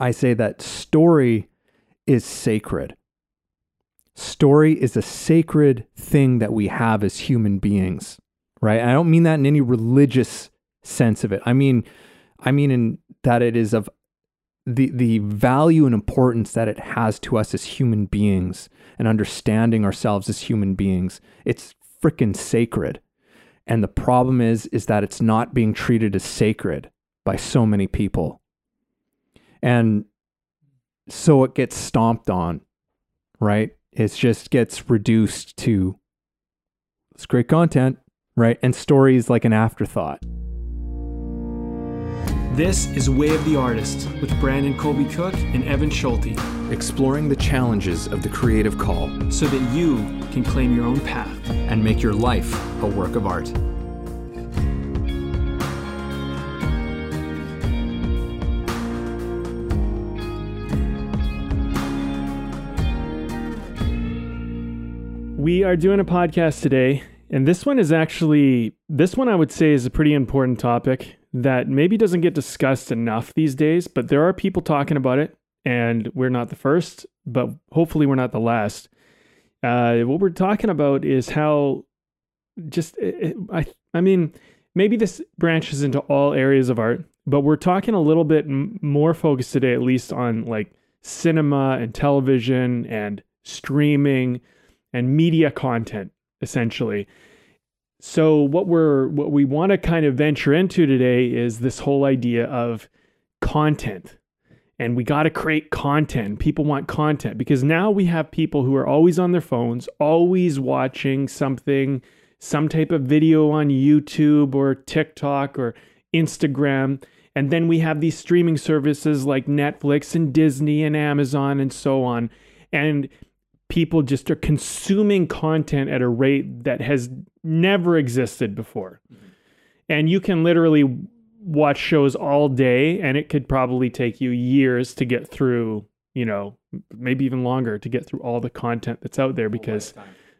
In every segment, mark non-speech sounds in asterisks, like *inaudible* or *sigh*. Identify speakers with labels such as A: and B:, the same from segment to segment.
A: I say that story is sacred. Story is a sacred thing that we have as human beings, right? I don't mean that in any religious sense of it. I mean, I mean in that it is of the the value and importance that it has to us as human beings and understanding ourselves as human beings. It's freaking sacred. And the problem is is that it's not being treated as sacred by so many people. And so it gets stomped on, right? It just gets reduced to it's great content, right? And stories like an afterthought.
B: This is Way of the Artist with Brandon Colby Cook and Evan Schulte,
A: exploring the challenges of the creative call
B: so that you can claim your own path
A: and make your life a work of art.
B: We are doing a podcast today, and this one is actually, this one I would say is a pretty important topic that maybe doesn't get discussed enough these days, but there are people talking about it, and we're not the first, but hopefully we're not the last. Uh, what we're talking about is how just, I, I mean, maybe this branches into all areas of art, but we're talking a little bit more focused today, at least on like cinema and television and streaming and media content, essentially. So what we're what we want to kind of venture into today is this whole idea of content. And we got to create content. People want content because now we have people who are always on their phones always watching something some type of video on YouTube or TikTok or Instagram. And then we have these streaming services like Netflix and Disney and Amazon and so on. And people just are consuming content at a rate that has never existed before. Mm-hmm. And you can literally watch shows all day and it could probably take you years to get through, you know, maybe even longer to get through all the content that's out there because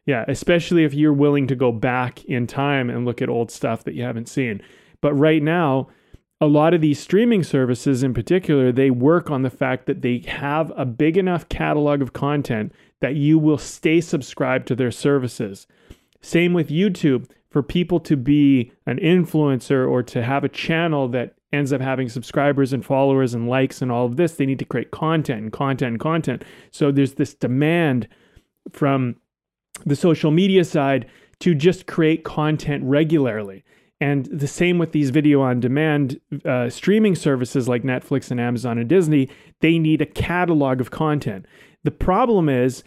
B: yeah, especially if you're willing to go back in time and look at old stuff that you haven't seen. But right now, a lot of these streaming services in particular, they work on the fact that they have a big enough catalog of content that you will stay subscribed to their services. Same with YouTube. For people to be an influencer or to have a channel that ends up having subscribers and followers and likes and all of this, they need to create content and content and content. So there's this demand from the social media side to just create content regularly. And the same with these video on demand uh, streaming services like Netflix and Amazon and Disney, they need a catalog of content. The problem is,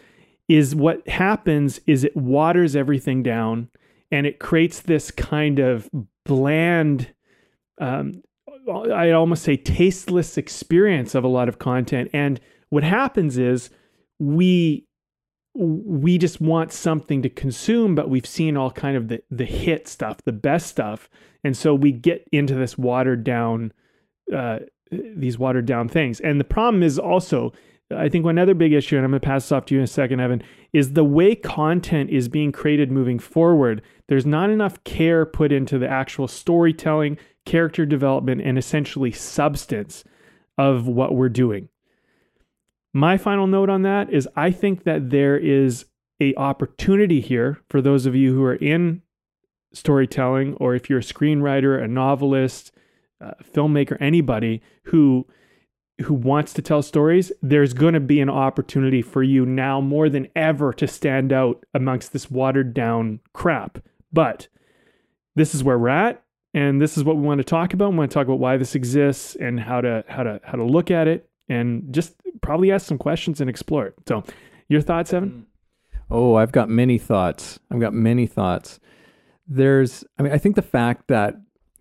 B: is what happens is it waters everything down and it creates this kind of bland, um, I almost say tasteless experience of a lot of content. And what happens is we we just want something to consume, but we've seen all kind of the the hit stuff, the best stuff, and so we get into this watered down, uh, these watered down things. And the problem is also I think one other big issue, and I'm going to pass this off to you in a second, Evan, is the way content is being created moving forward. There's not enough care put into the actual storytelling, character development, and essentially substance of what we're doing. My final note on that is I think that there is a opportunity here for those of you who are in storytelling, or if you're a screenwriter, a novelist, a filmmaker, anybody who who wants to tell stories, there's going to be an opportunity for you now more than ever to stand out amongst this watered down crap. But this is where we're at and this is what we want to talk about. We want to talk about why this exists and how to how to how to look at it and just probably ask some questions and explore it. So, your thoughts, Evan? Mm.
A: Oh, I've got many thoughts. I've got many thoughts. There's I mean, I think the fact that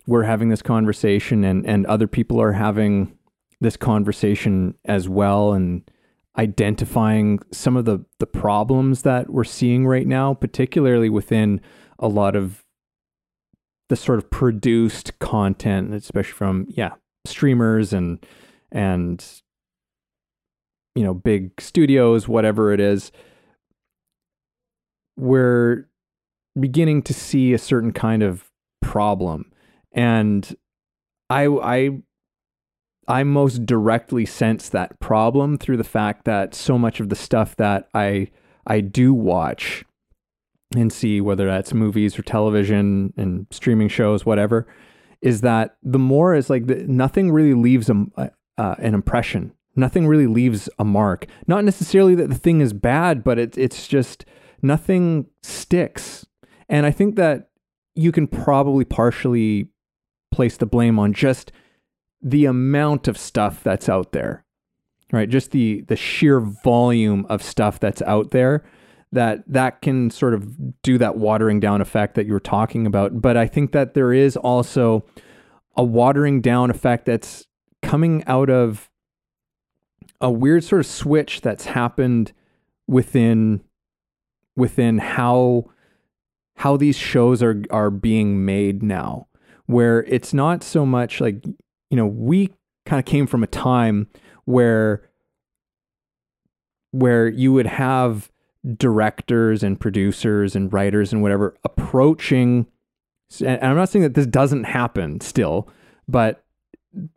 A: we're having this conversation and and other people are having this conversation as well and identifying some of the the problems that we're seeing right now, particularly within a lot of the sort of produced content, especially from yeah streamers and and you know big studios, whatever it is. We're beginning to see a certain kind of problem, and I I I most directly sense that problem through the fact that so much of the stuff that I I do watch and see, whether that's movies or television and streaming shows, whatever, is that the more is like the, nothing really leaves a, uh, an impression. Nothing really leaves a mark. Not necessarily that the thing is bad, but it, it's just nothing sticks. And I think that you can probably partially place the blame on just the amount of stuff that's out there, right? Just the the sheer volume of stuff that's out there that that can sort of do that watering down effect that you were talking about. But I think that there is also a watering down effect that's coming out of a weird sort of switch that's happened within within how how these shows are are being made now where it's not so much like you know we kind of came from a time where where you would have directors and producers and writers and whatever approaching and I'm not saying that this doesn't happen still but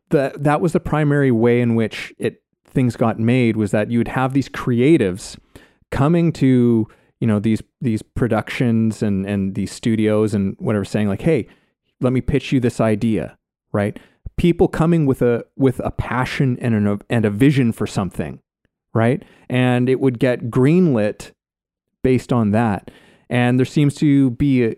A: that that was the primary way in which it things got made was that you would have these creatives coming to you know these these productions and and these studios and whatever saying like hey let me pitch you this idea right people coming with a with a passion and an, and a vision for something right? And it would get greenlit based on that. And there seems to be a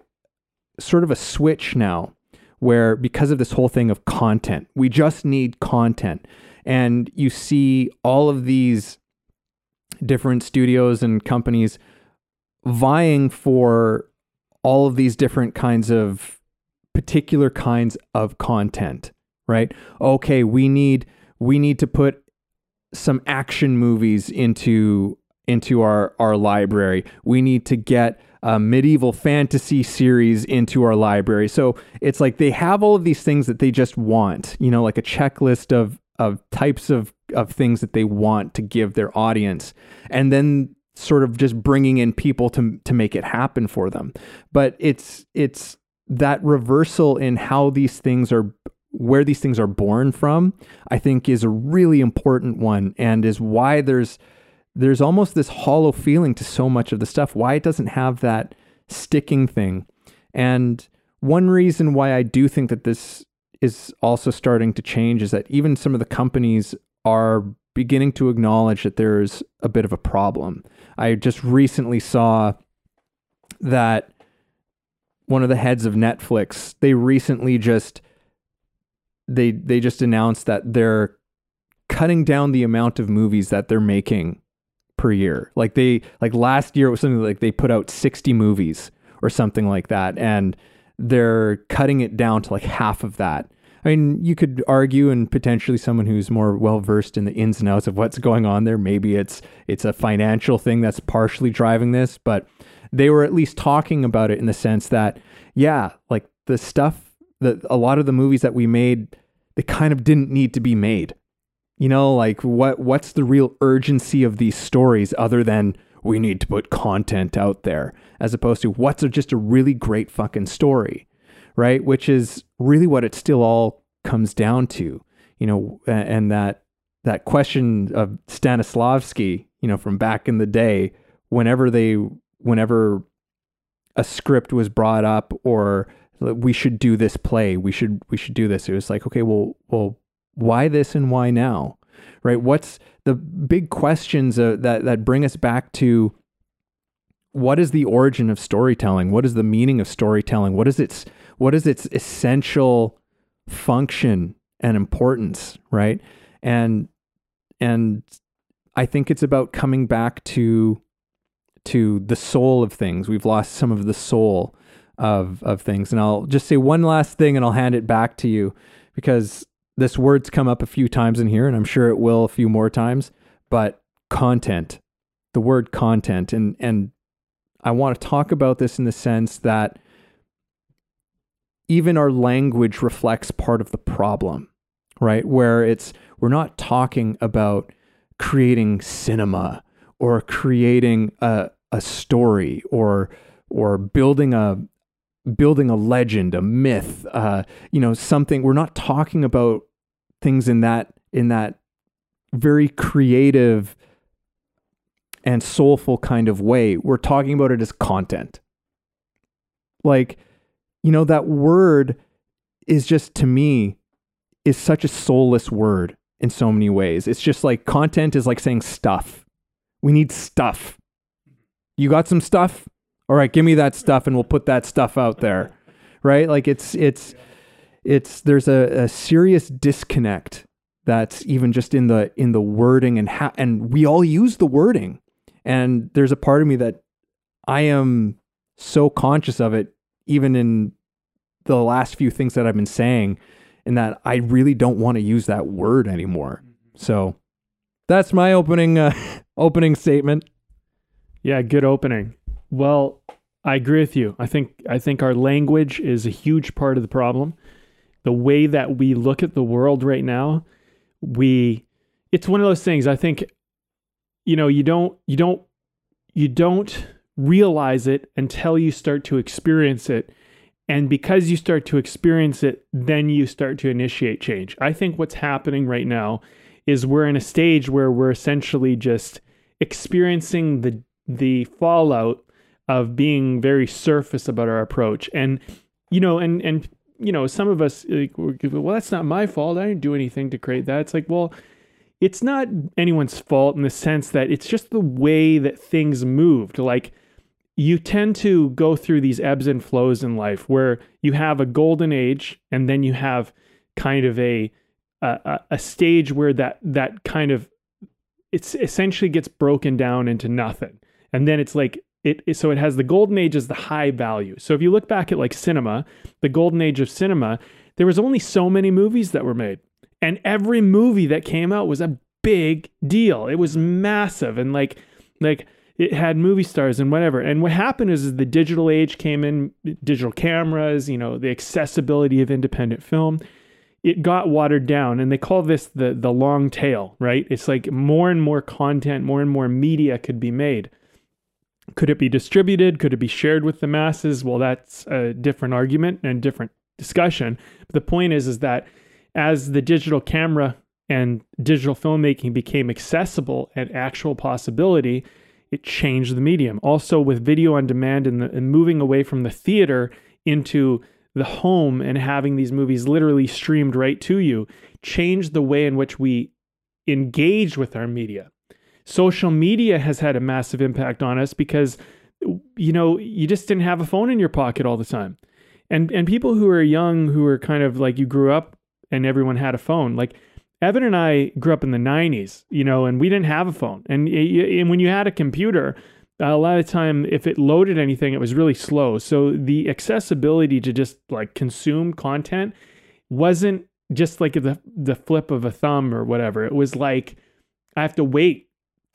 A: sort of a switch now where because of this whole thing of content we just need content. And you see all of these different studios and companies vying for all of these different kinds of particular kinds of content right? Okay we need we need to put some action movies into into our our library. We need to get a medieval fantasy series into our library. So it's like they have all of these things that they just want you know like a checklist of of types of of things that they want to give their audience and then sort of just bringing in people to to make it happen for them. But it's it's that reversal in how these things are where these things are born from i think is a really important one and is why there's there's almost this hollow feeling to so much of the stuff why it doesn't have that sticking thing and one reason why i do think that this is also starting to change is that even some of the companies are beginning to acknowledge that there's a bit of a problem. I just recently saw that one of the heads of Netflix, they recently just they they just announced that they're cutting down the amount of movies that they're making per year. Like they like last year it was something like they put out 60 movies or something like that and they're cutting it down to like half of that. I mean, you could argue, and potentially someone who's more well versed in the ins and outs of what's going on there, maybe it's it's a financial thing that's partially driving this, but they were at least talking about it in the sense that, yeah, like the stuff that a lot of the movies that we made, they kind of didn't need to be made. You know, like what what's the real urgency of these stories other than we need to put content out there, as opposed to what's a, just a really great fucking story, right? Which is really what it still all comes down to, you know, and that that question of Stanislavski, you know, from back in the day, whenever they, whenever a script was brought up or we should do this play, we should we should do this. It was like, okay, well, well, why this and why now? right? What's the big questions uh, that that bring us back to what is the origin of storytelling? What is the meaning of storytelling? What is its what is its essential function and importance, right? And and I think it's about coming back to to the soul of things. We've lost some of the soul of of things. And I'll just say one last thing and I'll hand it back to you because this word's come up a few times in here, and I'm sure it will a few more times, but content, the word content. And, and I want to talk about this in the sense that even our language reflects part of the problem, right? Where it's, we're not talking about creating cinema or creating a, a story or, or building a, building a legend, a myth, uh, you know, something. We're not talking about things in that in that very creative and soulful kind of way. We're talking about it as content. Like, you know, that word is just to me is such a soulless word in so many ways. It's just like content is like saying stuff. We need stuff. You got some stuff? All right, give me that stuff and we'll put that stuff out there. Right? Like it's it's it's there's a, a serious disconnect that's even just in the in the wording and how and we all use the wording. And there's a part of me that I am so conscious of it even in the last few things that I've been saying and that I really don't want to use that word anymore. So that's my opening uh, *laughs* opening statement.
B: Yeah, good opening. Well, I agree with you. I think I think our language is a huge part of the problem. The way that we look at the world right now, we it's one of those things. I think you know, you don't you don't you don't realize it until you start to experience it and because you start to experience it, then you start to initiate change. I think what's happening right now is we're in a stage where we're essentially just experiencing the the fallout of being very surface about our approach. And you know, and and you know, some of us like, well, that's not my fault. I didn't do anything to create that. It's like, well, it's not anyone's fault in the sense that it's just the way that things moved. Like you tend to go through these ebbs and flows in life where you have a golden age and then you have kind of a a, a stage where that that kind of it's essentially gets broken down into nothing and then it's like it, so it has the golden age as the high value so if you look back at like cinema the golden age of cinema there was only so many movies that were made and every movie that came out was a big deal it was massive and like like it had movie stars and whatever. And what happened is, is the digital age came in, digital cameras, you know, the accessibility of independent film. It got watered down, and they call this the the long tail, right? It's like more and more content, more and more media could be made. Could it be distributed? Could it be shared with the masses? Well, that's a different argument and different discussion. But the point is, is that as the digital camera and digital filmmaking became accessible and actual possibility, it changed the medium. Also, with video on demand and, the, and moving away from the theater into the home and having these movies literally streamed right to you, changed the way in which we engage with our media. Social media has had a massive impact on us because you know, you just didn't have a phone in your pocket all the time. And and people who are young who are kind of like you grew up and everyone had a phone, like Evan and I grew up in the 90s, you know, and we didn't have a phone. And, and when you had a computer, a lot of time if it loaded anything it was really slow so the accessibility to just like consume content wasn't just like the the flip of a thumb or whatever it was like i have to wait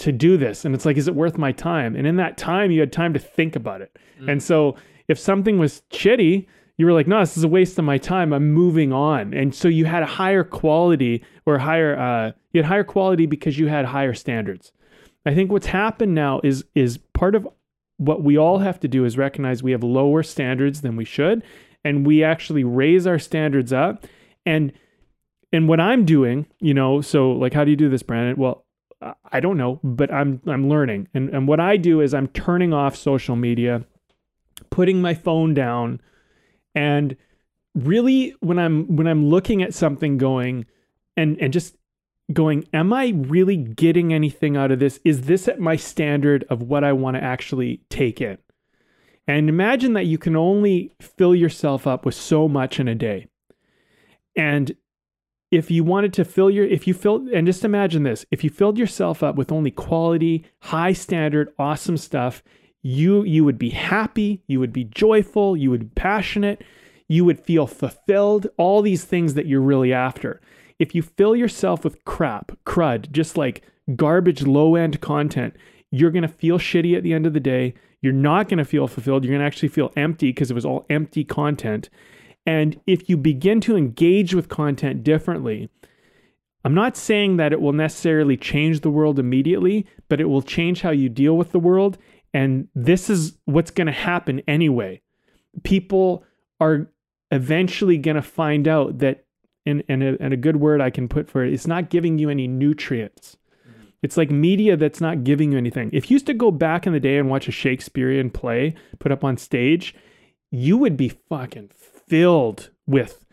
B: to do this and it's like is it worth my time and in that time you had time to think about it mm. and so if something was shitty you were like, no, this is a waste of my time. I'm moving on. And so you had a higher quality or higher, uh, you had higher quality because you had higher standards. I think what's happened now is, is part of what we all have to do is recognize we have lower standards than we should. And we actually raise our standards up. And, and what I'm doing, you know, so like, how do you do this, Brandon? Well, I don't know, but I'm, I'm learning. And, and what I do is I'm turning off social media, putting my phone down, and really when I'm when I'm looking at something going and and just going, am I really getting anything out of this? Is this at my standard of what I want to actually take in? And imagine that you can only fill yourself up with so much in a day. And if you wanted to fill your if you filled and just imagine this, if you filled yourself up with only quality, high standard, awesome stuff, you you would be happy, you would be joyful, you would be passionate, you would feel fulfilled, all these things that you're really after. If you fill yourself with crap, crud, just like garbage low end content, you're going to feel shitty at the end of the day. You're not going to feel fulfilled. You're going to actually feel empty because it was all empty content. And if you begin to engage with content differently, I'm not saying that it will necessarily change the world immediately, but it will change how you deal with the world and this is what's going to happen anyway. People are eventually going to find out that and and a, and a good word I can put for it, it's not giving you any nutrients. Mm-hmm. It's like media that's not giving you anything. If you used to go back in the day and watch a Shakespearean play put up on stage, you would be fucking filled with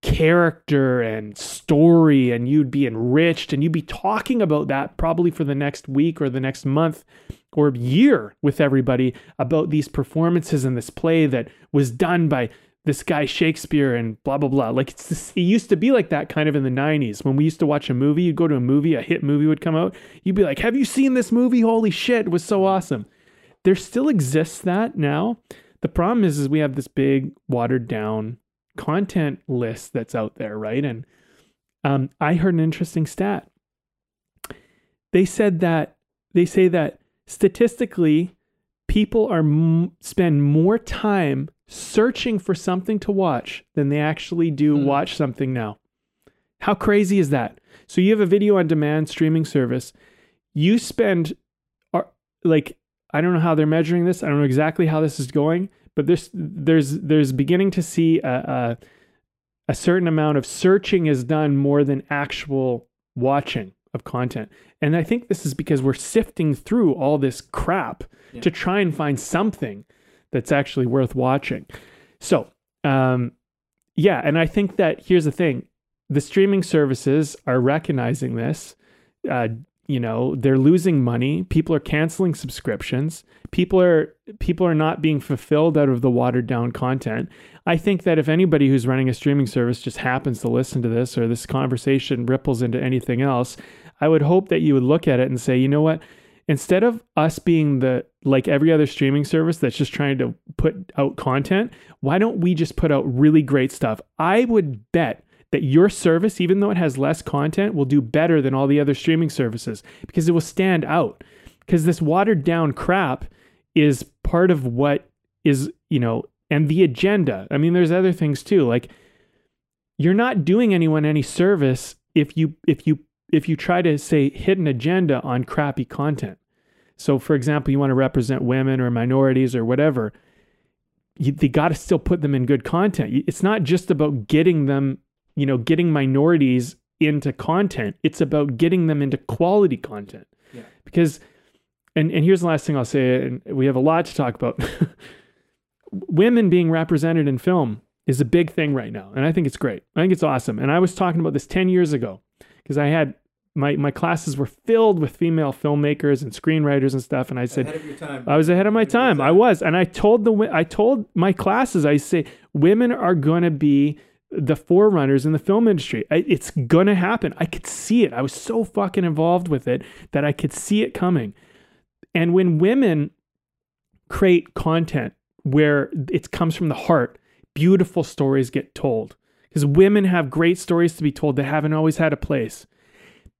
B: character and story and you'd be enriched and you'd be talking about that probably for the next week or the next month or year with everybody about these performances in this play that was done by this guy Shakespeare and blah blah blah. Like it's this, it used to be like that kind of in the 90s when we used to watch a movie, you'd go to a movie, a hit movie would come out, you'd be like, "Have you seen this movie? Holy shit, it was so awesome." There still exists that now. The problem is is we have this big watered down content list that's out there, right? And um, I heard an interesting stat. They said that they say that statistically people are m- spend more time searching for something to watch than they actually do
A: Hmm.
B: watch something now. How crazy is that? So you have a video on demand streaming service. You spend are like I don't know how they're measuring this. I don't know exactly how this is going, but there's there's there's beginning to see a, a a certain amount of searching is done more than actual watching of content. And I think this is because we're sifting through all this crap to try and find something that's actually worth watching. So, um, yeah, and I think that here's the thing the streaming services are recognizing this. Uh, you know, they're losing money. People are canceling subscriptions. People are people are not being fulfilled out of the watered down content. I think that if anybody who's running a streaming service just happens to listen to this or this conversation ripples into anything else, I would hope that you would look at it and say, you know what? Instead of us being the like every other streaming service that's just trying to put out content, why don't we just put out really great stuff? I would bet that your service, even though it has less content, will do better than all the other streaming services because it will stand out. Because this watered down crap is part of what is, you know, and the agenda. I mean, there's other things too. Like you're not doing anyone any service if you if you if you try to say hit an agenda on crappy content. So, for example, you want to represent women or minorities or whatever, you, they got to still put them in good content. It's not just about getting them, you know, getting minorities into content. It's about getting them into quality content.
A: Yeah.
B: Because, and and here's the last thing I'll say, and we have a lot to talk about. *laughs* Women being represented in film is a big thing right now, and I think it's great. I think it's awesome. And I was talking about this ten years ago because I had my my classes were filled with female filmmakers and screenwriters and stuff, and I said.
A: of your time.
B: I was ahead of my time. I was, and I told the I told my classes. I say women are going to be the forerunners in the film industry. It's to happen. I could see it. I was so fucking involved with it that I could see it coming. And when women create content where it comes from the heart, beautiful stories get told. Because women have great stories to be told that haven't always had a place.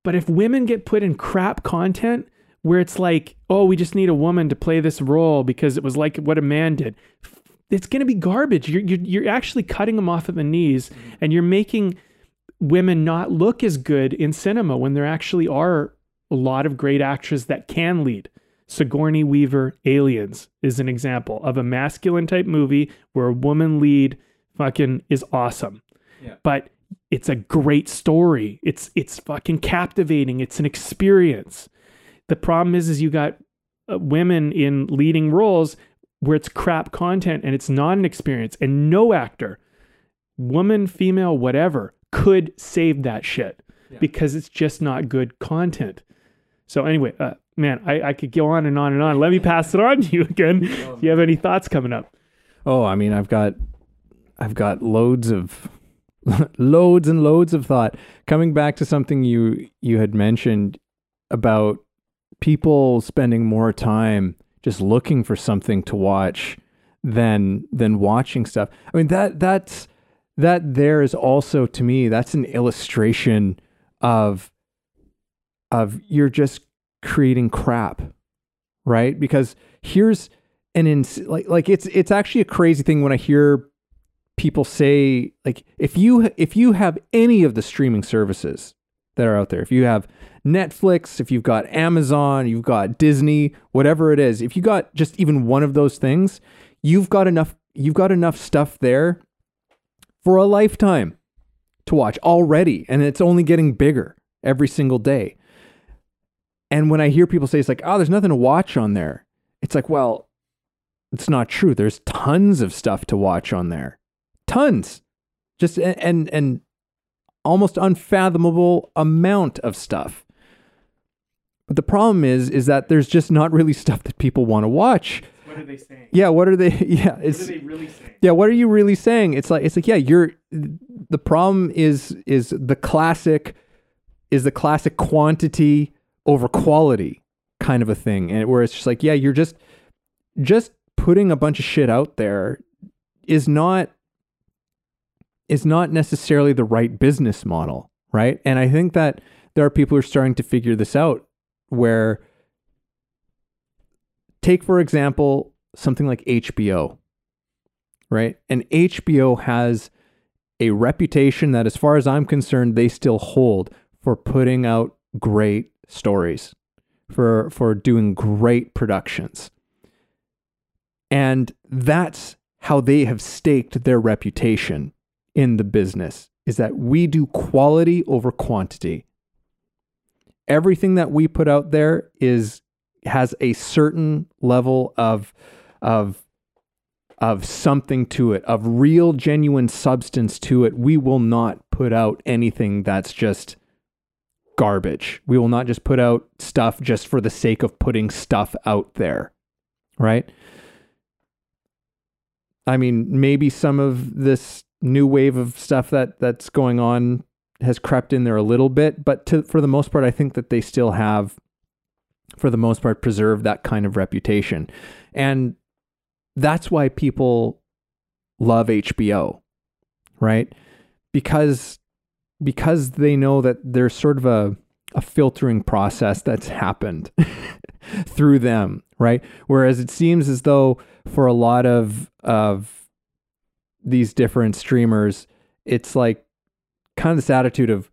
B: But if women get put in crap content where it's like, oh, we just need a woman to play this role because it was like what a man did, it's going to be garbage. You're, you're, you're actually cutting them off at the knees and you're making women not look as good in cinema when there actually are a lot of great actresses that can lead. Sigourney Weaver, Aliens, is an example of a masculine type movie where a woman lead fucking is awesome.
A: Yeah.
B: But it's a great story. It's it's fucking captivating. It's an experience. The problem is, is you got uh, women in leading roles where it's crap content and it's not an experience, and no actor, woman, female, whatever, could save that shit
A: Yeah.
B: because it's just not good content. So anyway, uh, man, I, I could go on and on and on. Let me pass it on to you again. *laughs* If you have any thoughts coming up.
A: Oh, I mean, I've got, I've got loads of, *laughs* loads and loads of thought. Coming back to something you you had mentioned about people spending more time just looking for something to watch than than watching stuff. I mean that that's that there is also to me that's an illustration of of you're just creating crap, right? Because here's an ins- like like it's it's actually a crazy thing when I hear people say like if you if you have any of the streaming services that are out there, if you have Netflix, if you've got Amazon, you've got Disney, whatever it is, if you got just even one of those things, you've got enough you've got enough stuff there for a lifetime. to watch already, and it's only getting bigger every single day. And when I hear people say it's like, oh, there's nothing to watch on there, it's like, well, it's not true. There's tons of stuff to watch on there. Tons. Just and and, and almost unfathomable amount of stuff. But the problem is is that there's just not really stuff that people want to watch.
B: What are they saying?
A: Yeah, what are they *laughs* yeah, it's
B: really saying?
A: yeah, what are you really saying? It's like it's like yeah, you're the problem is is the classic is the classic quantity over quality kind of a thing. And where it's just like, yeah, you're just just putting a bunch of shit out there is not is not necessarily the right business model, right? And I think that there are people who are starting to figure this out where take for example something like HBO, right? And HBO has a reputation that as far as I'm concerned they still hold for putting out great stories, for for doing great productions. And that's how they have staked their reputation in the business is that we do quality over quantity. Everything that we put out there is has a certain level of of of something to it, of real genuine substance to it. We will not put out anything that's just garbage. We will not just put out stuff just for the sake of putting stuff out there. Right? I mean, maybe some of this new wave of stuff that that's going on has crept in there a little bit, but to, for the most part, I think that they still have, for the most part, preserved that kind of reputation, and that's why people love HBO, right? Because because they know that there's sort of a a filtering process that's happened *laughs* through them, right? Whereas it seems as though for a lot of of these different streamers, it's like kind of this attitude of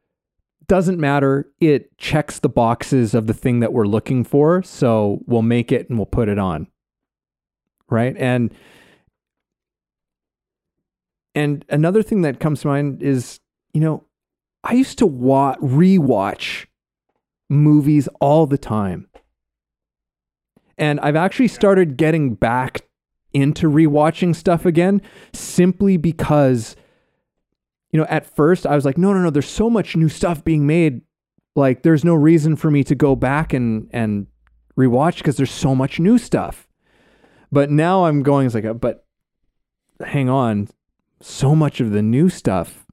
A: doesn't matter. It checks the boxes of the thing that we're looking for, so we'll make it and we'll put it on. Right? And and another thing that comes to mind is, you know, I used to wa- rewatch movies all the time. And I've actually started getting back into rewatching stuff again simply because you know, at first I was like, no, no, no, there's so much new stuff being made. Like there's no reason for me to go back and and rewatch because there's so much new stuff. But now I'm going it's like, uh, but hang on, so much of the new stuff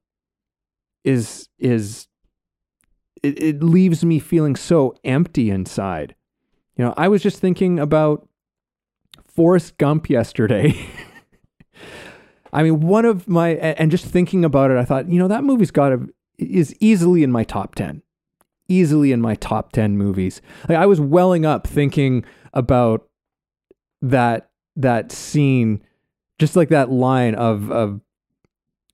A: is is it, it leaves me feeling so empty inside. You know, I was just thinking about Forrest Gump yesterday. *laughs* I mean, one of my and just thinking about it, I thought, you know, that movie's got is easily in my top 10. Easily in my top 10 movies. Like I was welling up thinking about that that scene just like that line of of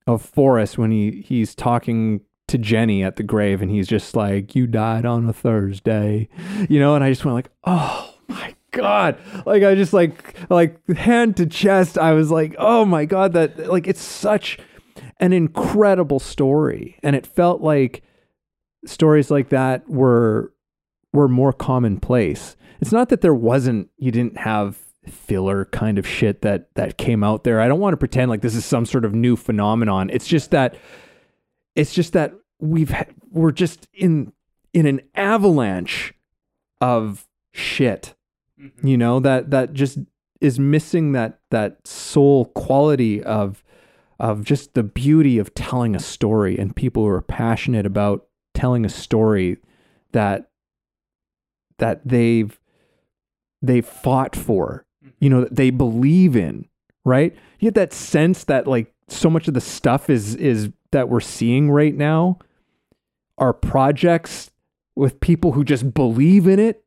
A: of Forrest when he he's talking to Jenny at the grave and he's just like you died on a Thursday. You know, and I just went like, "Oh my god. Like i just like like hand to chest i was like oh my god that like it's such an incredible story. And it felt like stories like that were were more commonplace. It's not that there wasn't you didn't have filler kind of shit that that came out there. I don't want to pretend like this is some sort of new phenomenon. It's just that it's just that we've we're just in in an avalanche of shit mm-hmm. you know that that just is missing that that soul quality of of just the beauty of telling a story and people who are passionate about telling a story that that they've they've fought for you know that they believe in right you get that sense that like so much of the stuff is is that we're seeing right now are projects with people who just believe in it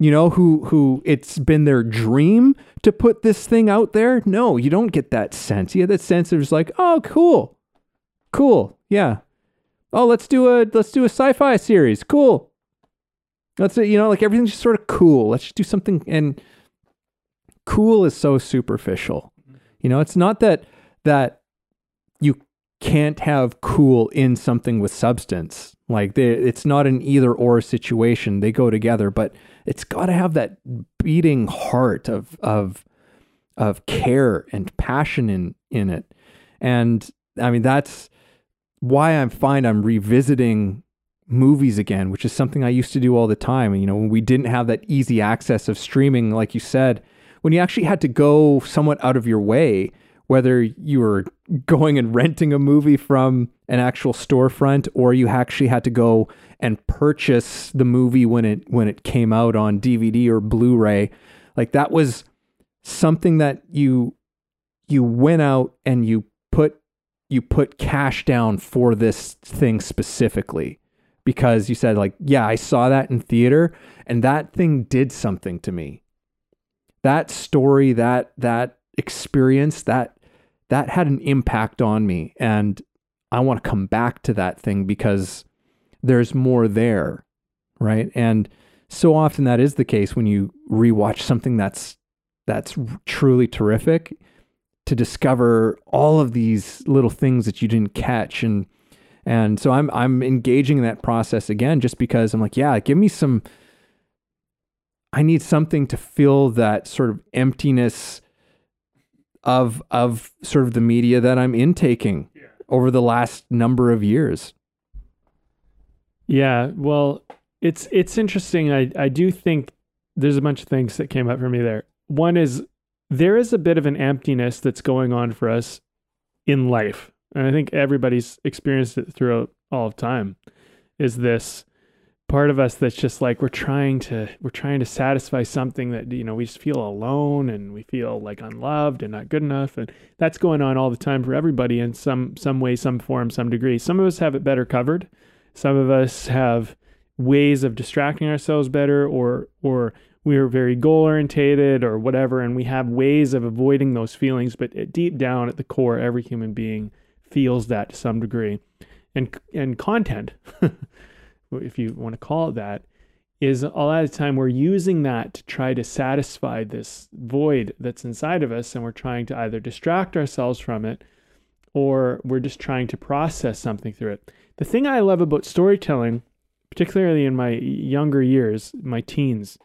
A: you know who who it's been their dream to put this thing out there? No you don't get that sense. You that sense of just like oh cool. Cool. Yeah. Oh let's do a let's do a sci-fi series. Cool. Let's you know like everything's just sort of cool. Let's just do something and cool is so superficial. You know it's not that that you can't have cool in something with substance. Like they, it's not an either or situation. They go together, but it's got to have that beating heart of of of care and passion in in it. And I mean that's why I find I'm revisiting movies again, which is something I used to do all the time. And you know, when we didn't have that easy access of streaming, like you said, when you actually had to go somewhat out of your way, whether you were going and renting a movie from an actual storefront or you actually had to go and purchase the movie when it when it came out on DVD or Blu-ray, like that was something that you you went out and you put you put cash down for this thing specifically. Because you said like yeah i saw that in theater and that thing did something to me. That story that that experience that that had an impact on me. And i want to come back to that thing because there's more there right and so often that is the case when you rewatch something that's that's truly terrific to discover all of these little things that you didn't catch and and so I'm I'm engaging in that process again just because I'm like, yeah, give me some I need something to fill that sort of emptiness of of sort of the media that I'm intaking. Over the last number of years.
B: Yeah, well, it's it's interesting. I I do think there's a bunch of things that came up for me there. One is there is a bit of an emptiness that's going on for us in life and I think everybody's experienced it throughout all of time, is this part of us that's just like we're trying to we're trying to satisfy something that you know we just feel alone and we feel like unloved and not good enough. And that's going on all the time for everybody in some some way some form some degree. Some of us have it better covered. Some of us have ways of distracting ourselves better or or we're very goal orientated or whatever and we have ways of avoiding those feelings. But deep down at the core every human being feels that to some degree. And and content, *laughs* if you want to call it that, is a lot of time we're using that to try to satisfy this void that's inside of us, and we're trying to either distract ourselves from it or we're just trying to process something through it. The thing I love about storytelling, particularly in my younger years, my teens,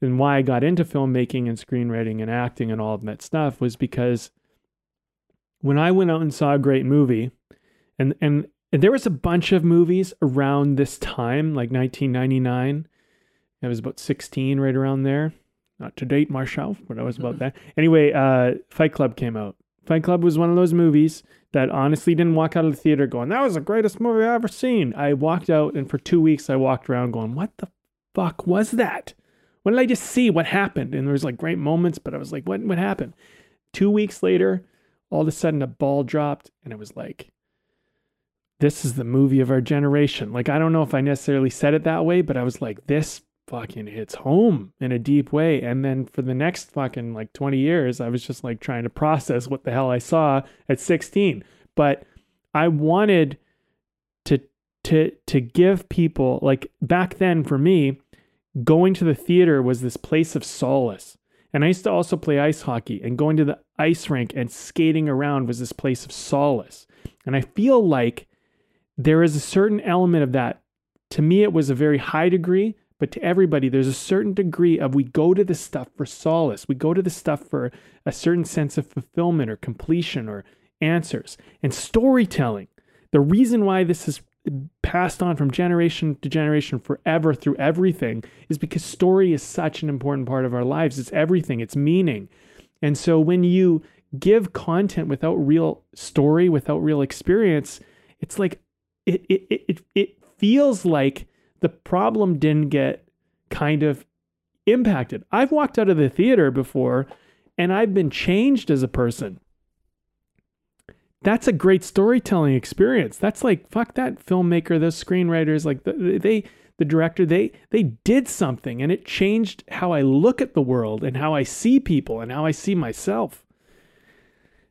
B: and why I got into filmmaking and screenwriting and acting and all of that stuff was because when I went out and saw a great movie, and and, and there was a bunch of movies around this time, like 1999. I was about 16, right around there. Not to date Marshall, but I was about that. *laughs* Anyway, uh, Fight Club came out. Fight Club was one of those movies that honestly didn't walk out of the theater going, that was the greatest movie I've ever seen. I walked out and for two weeks I walked around going, what the fuck was that? What did I just see? What happened? And there was like great moments, but I was like, what, what happened? Two weeks later, all of a sudden a ball dropped and it was like this is the movie of our generation. Like i don't know if i necessarily said it that way but i was like this fucking hits home in a deep way. And then for the next fucking like 20 years i was just like trying to process what the hell i saw at 16 but i wanted to to to give people like back then for me going to the theater was this place of solace. And I used to also play ice hockey, and going to the ice rink and skating around was this place of solace. And I feel like there is a certain element of that. To me, it was a very high degree, but to everybody, there's a certain degree of we go to this stuff for solace. We go to this stuff for a certain sense of fulfillment or completion or answers. And storytelling, the reason why this is passed on from generation to generation forever through everything is because story is such an important part of our lives. It's everything, it's meaning. And so when you give content without real story, without real experience, it's like it it it it feels like the problem didn't get kind of impacted. I've walked out of the theater before and I've been changed as a person that's a great storytelling experience. That's like fuck that filmmaker, those screenwriters, like the, they the director, they they did something and it changed how I look at the world and how I see people and how I see myself.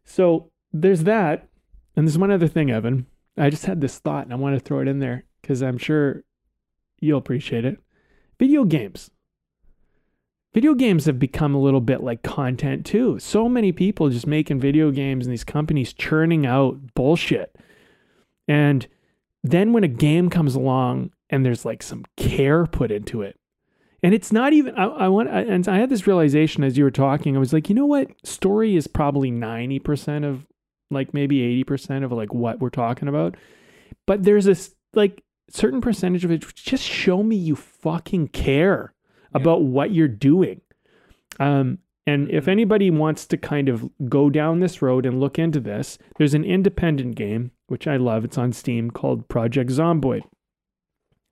B: So there's that. And there's one other thing, Evan. I just had this thought and I want to throw it in there because I'm sure you'll appreciate it. Video games video games have become a little bit like content too. So many people just making video games and these companies churning out bullshit And then when a game comes along and there's like some care put into it, and it's not even I, I want I, and I had this realization as you were talking. I was like, you know what? Story is probably ninety percent of like maybe eighty percent of like what we're talking about. But there's this like certain percentage of it. Just show me you fucking care
A: Yeah.
B: about what you're doing. Um, and if anybody wants to kind of go down this road and look into this, there's an independent game which I love. It's on Steam called Project Zomboid.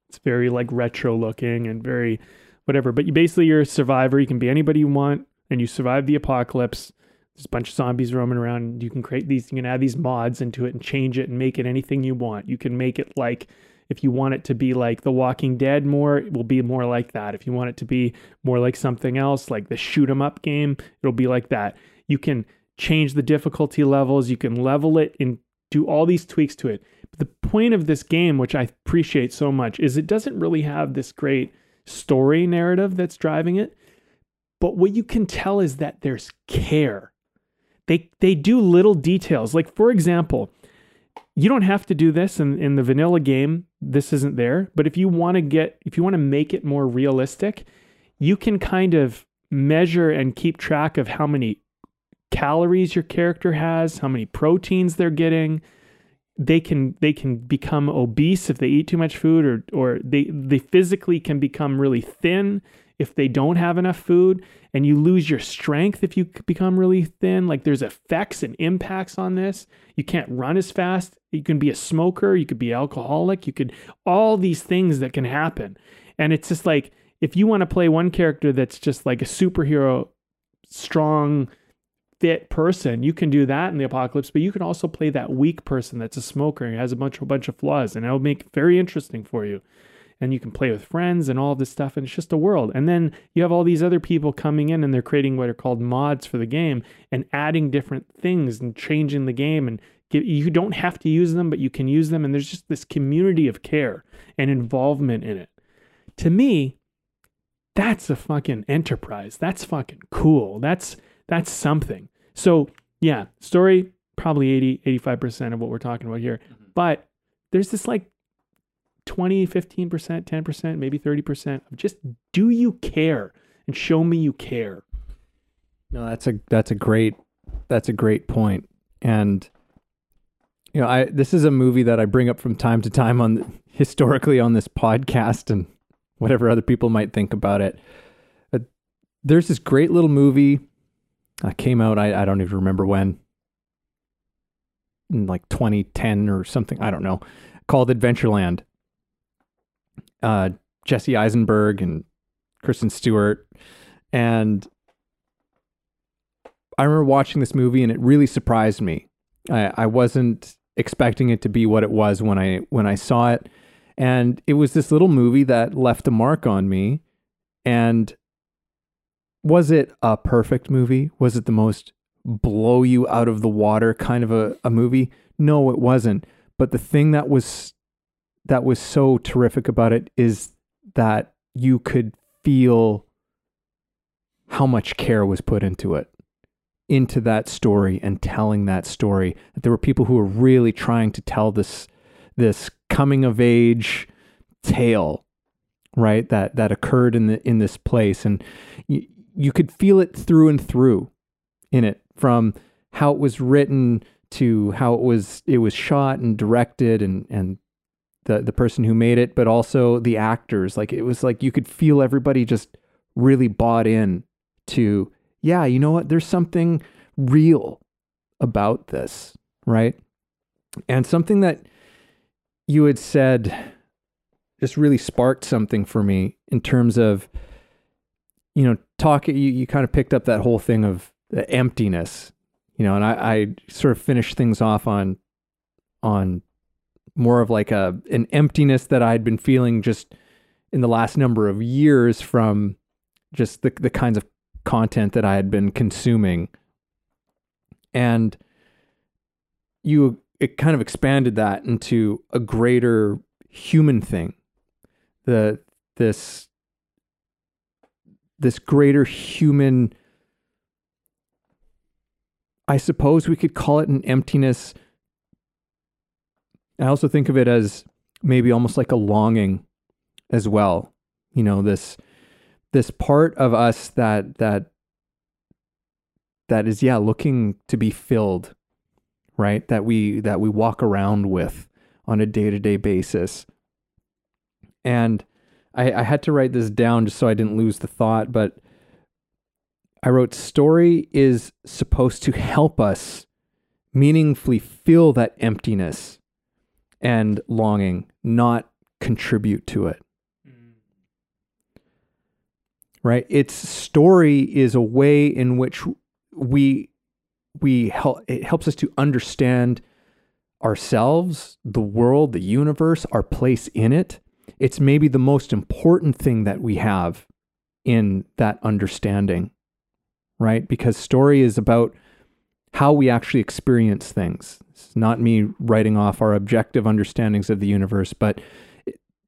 B: It's very like retro looking and very whatever. But you basically you're a survivor. You can be anybody you want, and you survive the apocalypse. There's a bunch of zombies roaming around. You can create these. You can add these mods into it and change it and make it anything you want. You can make it like if you want it to be like The Walking Dead more, it will be more like that. If you want it to be more like something else, like the shoot 'em up game, it'll be like that. You can change the difficulty levels. You can level it and do all these tweaks to it. But the point of this game, which I appreciate so much, is it doesn't really have this great story narrative that's driving it. But what you can tell is that there's care. They they do little details. Like for example, you don't have to do this in, in the vanilla game. This isn't there. But if you want to get if you want to make it more realistic, you can kind of measure and keep track of how many calories your character has, how many proteins they're getting. They can they can become obese if they eat too much food or or they they physically can become really thin if they don't have enough food and you lose your strength if you become really thin like there's effects and impacts on this. You can't run as fast. You can be a smoker. You could be alcoholic. You could all these things that can happen. And it's just like if you want to play one character that's just like a superhero strong fit person you can do that in the apocalypse but you can also play that weak person that's a smoker and has a bunch a bunch of flaws and it'll make it very interesting for you and you can play with friends and all this stuff and it's just a world. And then you have all these other people coming in and they're creating what are called mods for the game and adding different things and changing the game and give, you don't have to use them but you can use them and there's just this community of care and involvement in it. To me that's a fucking enterprise. That's fucking cool. That's that's something. So yeah story probably 80 85% of what we're talking about here. Mm-hmm. But there's this like 20 15% 10% maybe 30% of just do you care and show me you care
A: No, that's a that's a great that's a great point. And you know, I this is a movie that I bring up from time to time on historically on this podcast and whatever other people might think about it. But there's this great little movie that came out I, I don't even remember when in like 2010 or something, I don't know, called Adventureland. Uh Jesse Eisenberg and Kristen Stewart and I remember watching this movie and it really surprised me. I, I wasn't expecting it to be what it was when I when I saw it, and it was this little movie that left a mark on me. And was it a perfect movie? Was it the most blow you out of the water kind of a, a movie? No, it wasn't. But the thing that was that was so terrific about it is that you could feel how much care was put into it into that story and telling that story. That there were people who were really trying to tell this this coming of age tale right that that occurred in the in this place. And you, you could feel it through and through in it from how it was written to how it was it was shot and directed and and the the person who made it but also the actors like it was like you could feel everybody just really bought in to yeah, you know what? There's something real about this, right? And something that you had said just really sparked something for me in terms of, you know, talk. You, you kind of picked up that whole thing of the emptiness, you know, and I, I sort of finished things off on, on more of like a an emptiness that I'd been feeling just in the last number of years from just the the kinds of content that I had been consuming. And you it kind of expanded that into a greater human thing. The this this greater human I suppose we could call it an emptiness I also think of it as maybe almost like a longing as well. You know, this this part of us that that that is yeah looking to be filled right that we that we walk around with on a day-to-day basis and I, I had to write this down just so i didn't lose the thought but i wrote story is supposed to help us meaningfully feel that emptiness and longing not contribute to it right its story is a way in which we we help it helps us to understand ourselves, the world, the universe, our place in it. It's maybe the most important thing that we have in that understanding, right? Because story is about how we actually experience things. It's not me writing off our objective understandings of the universe, but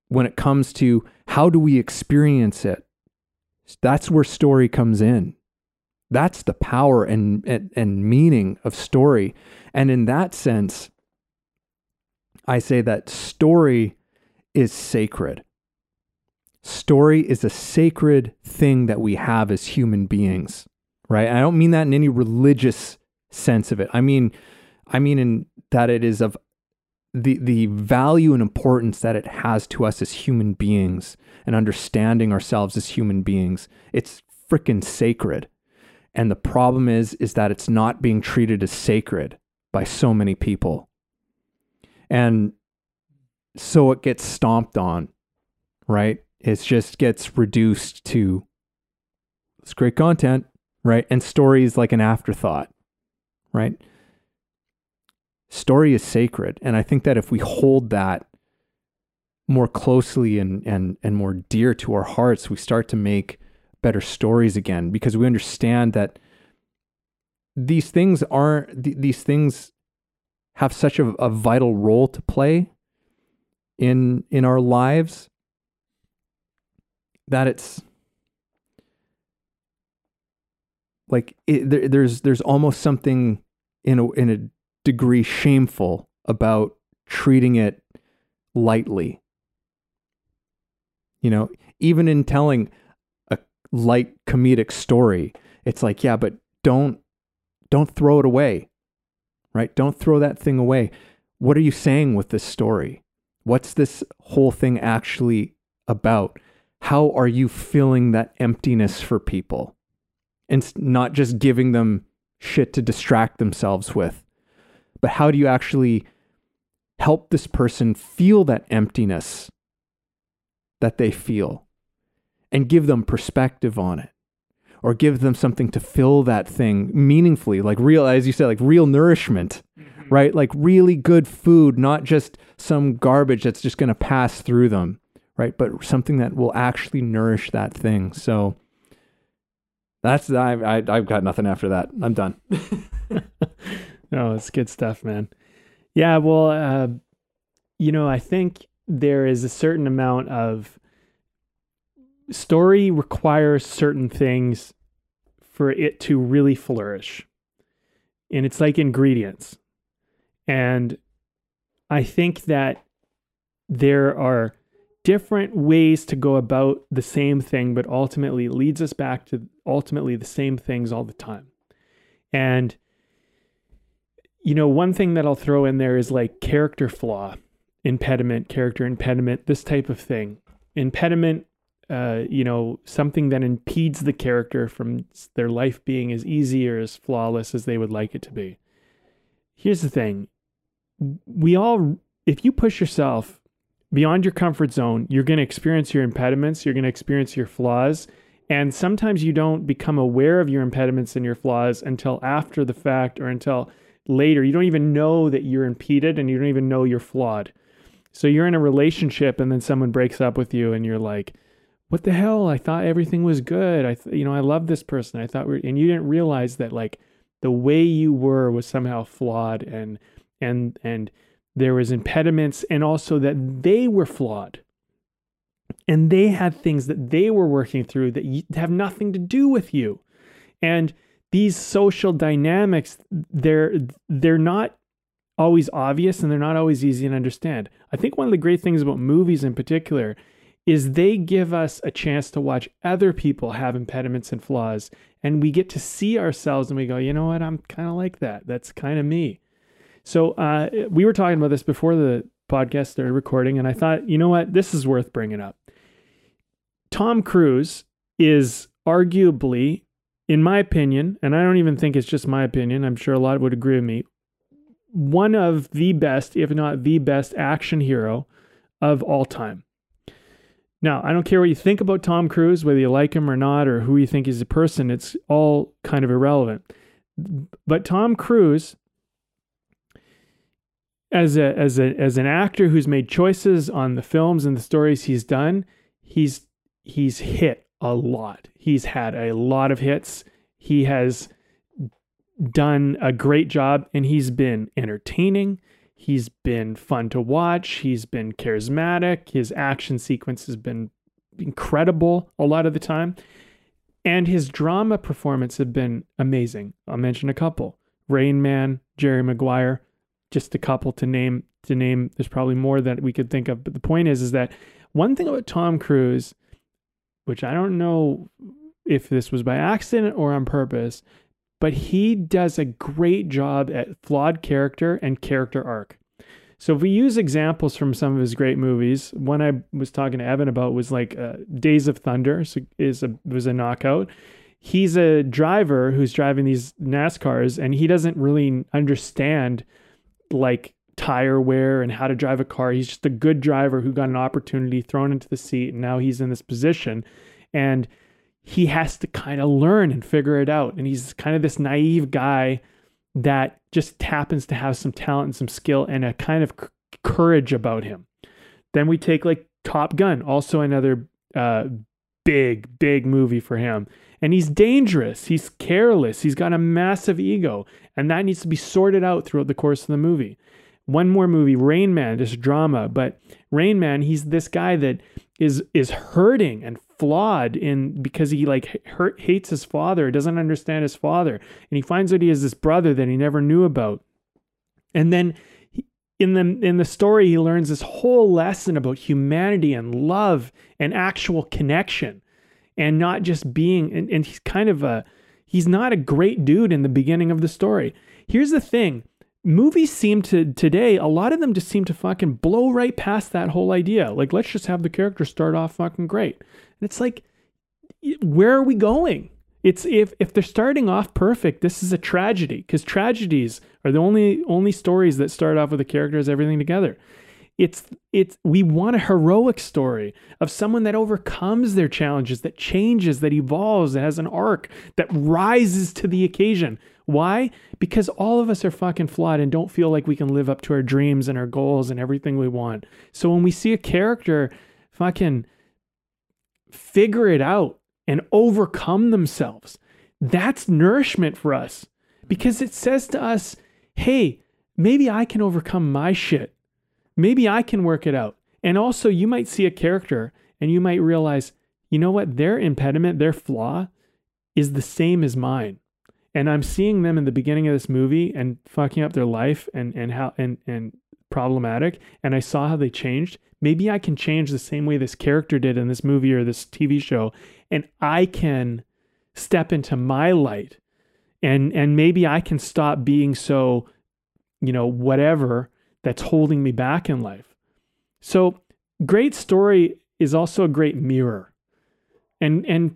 A: when it comes to how do we experience it, that's where story comes in. That's the power and, and, and meaning of story. And in that sense, I say that story is sacred. Story is a sacred thing that we have as human beings, right? I don't mean that in any religious sense of it. I mean, I mean in that it is of the the value and importance that it has to us as human beings and understanding ourselves as human beings. It's freaking sacred. And the problem is is that it's not being treated as sacred by so many people. And so it gets stomped on, right? It just gets reduced to it's great content, right? And stories like an afterthought, right? Story is sacred. And I think that if we hold that more closely and and and more dear to our hearts, we start to make better stories again because we understand that these things aren't th- these things have such a, a vital role to play in in our lives that it's like it, there, there's there's almost something in a in a degree shameful about treating it lightly you know even in telling a light comedic story. It's like, yeah, but don't don't throw it away. Right? Don't throw that thing away. What are you saying with this story? What's this whole thing actually about? How are you filling that emptiness for people? And not just giving them shit to distract themselves with, but how do you actually help this person feel that emptiness that they feel? and give them perspective on it or give them something to fill that thing meaningfully like real as you said like real nourishment mm-hmm. right like really good food not just some garbage that's just going to pass through them right but something that will actually nourish that thing so that's I, I I've got nothing after that. I'm done. *laughs*
B: no, it's good stuff, man. Yeah, well, uh, you know, I think there is a certain amount of story requires certain things for it to really flourish. And it's like ingredients. And I think that there are different ways to go about the same thing, but ultimately leads us back to ultimately the same things all the time. And, you know, one thing that I'll throw in there is like character flaw, impediment, character impediment, this type of thing. Impediment uh, you know, something that impedes the character from their life being as easy or as flawless as they would like it to be. Here's the thing we all, if you push yourself beyond your comfort zone, you're going to experience your impediments, you're going to experience your flaws. And sometimes you don't become aware of your impediments and your flaws until after the fact or until later. You don't even know that you're impeded and you don't even know you're flawed. So you're in a relationship and then someone breaks up with you and you're like, what the hell? I thought everything was good. I, th- you know, I love this person. I thought we are and you didn't realize that like the way you were was somehow flawed and, and, and there was impediments and also that they were flawed and they had things that they were working through that have nothing to do with you. And these social dynamics, they're, they're not always obvious and they're not always easy to understand. I think one of the great things about movies in particular is they give us a chance to watch other people have impediments and flaws and we get to see ourselves and we go, you know what, I'm kind of like that. That's kind of me. So uh, we were talking about this before the podcast started recording, and I thought, you know what, this is worth bringing up. Tom Cruise is arguably, in my opinion, and I don't even think it's just my opinion, I'm sure a lot would agree with me, one of the best, if not the best, action hero of all time. Now, I don't care what you think about Tom Cruise, whether you like him or not, or who you think he's a person, it's all kind of irrelevant. But Tom Cruise, as a as a as an actor who's made choices on the films and the stories he's done, he's he's hit a lot. He's had a lot of hits. He has done a great job and he's been entertaining. He's been fun to watch. He's been charismatic. His action sequence has been incredible a lot of the time. And his drama performance have been amazing. I'll mention a couple. Rain Man, Jerry Maguire, just a couple to name to name. There's probably more that we could think of. But the point is is that one thing about Tom Cruise, which I don't know if this was by accident or on purpose, but he does a great job at flawed character and character arc. So if we use examples from some of his great movies, one I was talking to Evan about was like uh, Days of Thunder is a was a knockout. He's a driver who's driving these NASCARs and he doesn't really understand like tire wear and how to drive a car. He's just a good driver who got an opportunity thrown into the seat and now he's in this position. And he has to kind of learn and figure it out. And he's kind of this naive guy that just happens to have some talent and some skill and a kind of c- courage about him. Then we take like Top Gun, also another uh, big, big movie for him. And he's dangerous. He's careless. He's got a massive ego. And that needs to be sorted out throughout the course of the movie. One more movie, Rain Man, just drama. But Rain Man, he's this guy that is is hurting and flawed in because he like hurt, hates his father, doesn't understand his father, and he finds out he has this brother that he never knew about. And then in the in the story he learns this whole lesson about humanity and love and actual connection and not just being and, and he's kind of a he's not a great dude in the beginning of the story. Here's the thing movies seem to today a lot of them just seem to fucking blow right past that whole idea. Like let's just have the character start off fucking great. And it's like where are we going? It's if if they're starting off perfect this is a tragedy because tragedies are the only only stories that start off with the characters everything together. It's it's we want a heroic story of someone that overcomes their challenges that changes that evolves that has an arc that rises to the occasion why? Because all of us are fucking flawed and don't feel like we can live up to our dreams and our goals and everything we want. So when we see a character fucking figure it out and overcome themselves, that's nourishment for us because it says to us, hey, maybe I can overcome my shit. Maybe I can work it out. And also, you might see a character and you might realize, you know what? Their impediment, their flaw is the same as mine and I'm seeing them in the beginning of this movie and fucking up their life and and how and and problematic and I saw how they changed. Maybe I can change the same way this character did in this movie or this TV show and I can step into my light and and maybe I can stop being so you know whatever that's holding me back in life. So great story is also a great mirror. And and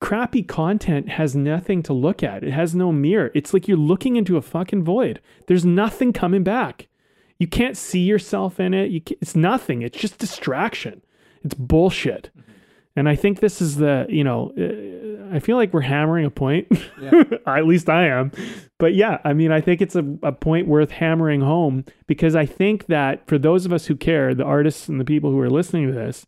B: crappy content has nothing to look at. It has no mirror. It's like you're looking into a fucking void. There's nothing coming back. You can't see yourself in it. You it's nothing. It's just distraction. It's bullshit. Mm-hmm. And I think this is the, you know, uh, I feel like we're hammering a point. Yeah. *laughs* At least I am. But yeah, I mean, I think it's a, a point worth hammering home because I think that for those of us who care, the artists and the people who are listening to this,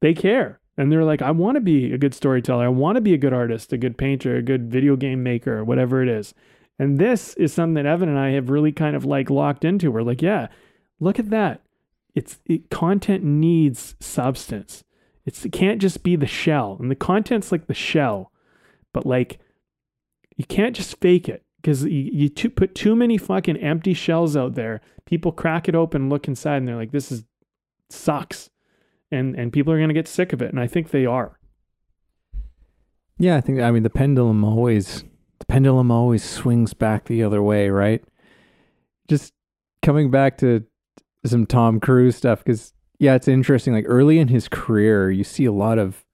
B: they care and they're like, I want to be a good storyteller. I want to be a good artist, a good painter, a good video game maker, whatever it is. And this is something that Evan and I have really kind of like locked into. We're like, yeah, look at that. It's it, content needs substance. It's it can't just be the shell, and the content's like the shell, but like you can't just fake it. because you, you too, put too many fucking empty shells out there. People crack it open, look inside, and they're like, "This is sucks," and and people are gonna get sick of it, and I think they are.
A: Yeah, I think I mean the pendulum always the pendulum always swings back the other way, right? Just coming back to some Tom Cruise stuff cuz yeah, it's interesting like early in his career, you see a lot of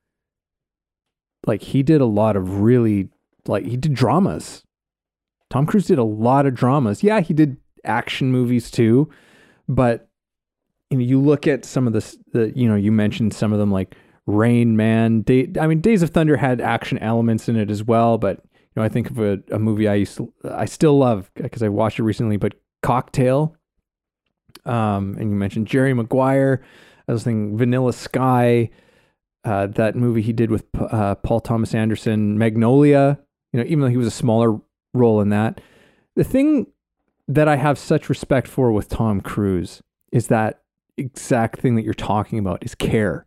A: like he did a lot of really like he did dramas. Tom Cruise did a lot of dramas. Yeah, he did action movies too, but you, you look at some of the the you know, you mentioned some of them like Rain Man. Day, I mean, Days of Thunder had action elements in it as well, but you know, I think of a, a movie I used to, I still love because I watched it recently, but Cocktail. Um, and you mentioned Jerry Maguire. I was thinking Vanilla Sky, uh, that movie he did with uh, Paul Thomas Anderson, Magnolia. You know, even though he was a smaller role in that, the thing that I have such respect for with Tom Cruise is that exact thing that you're talking about is care.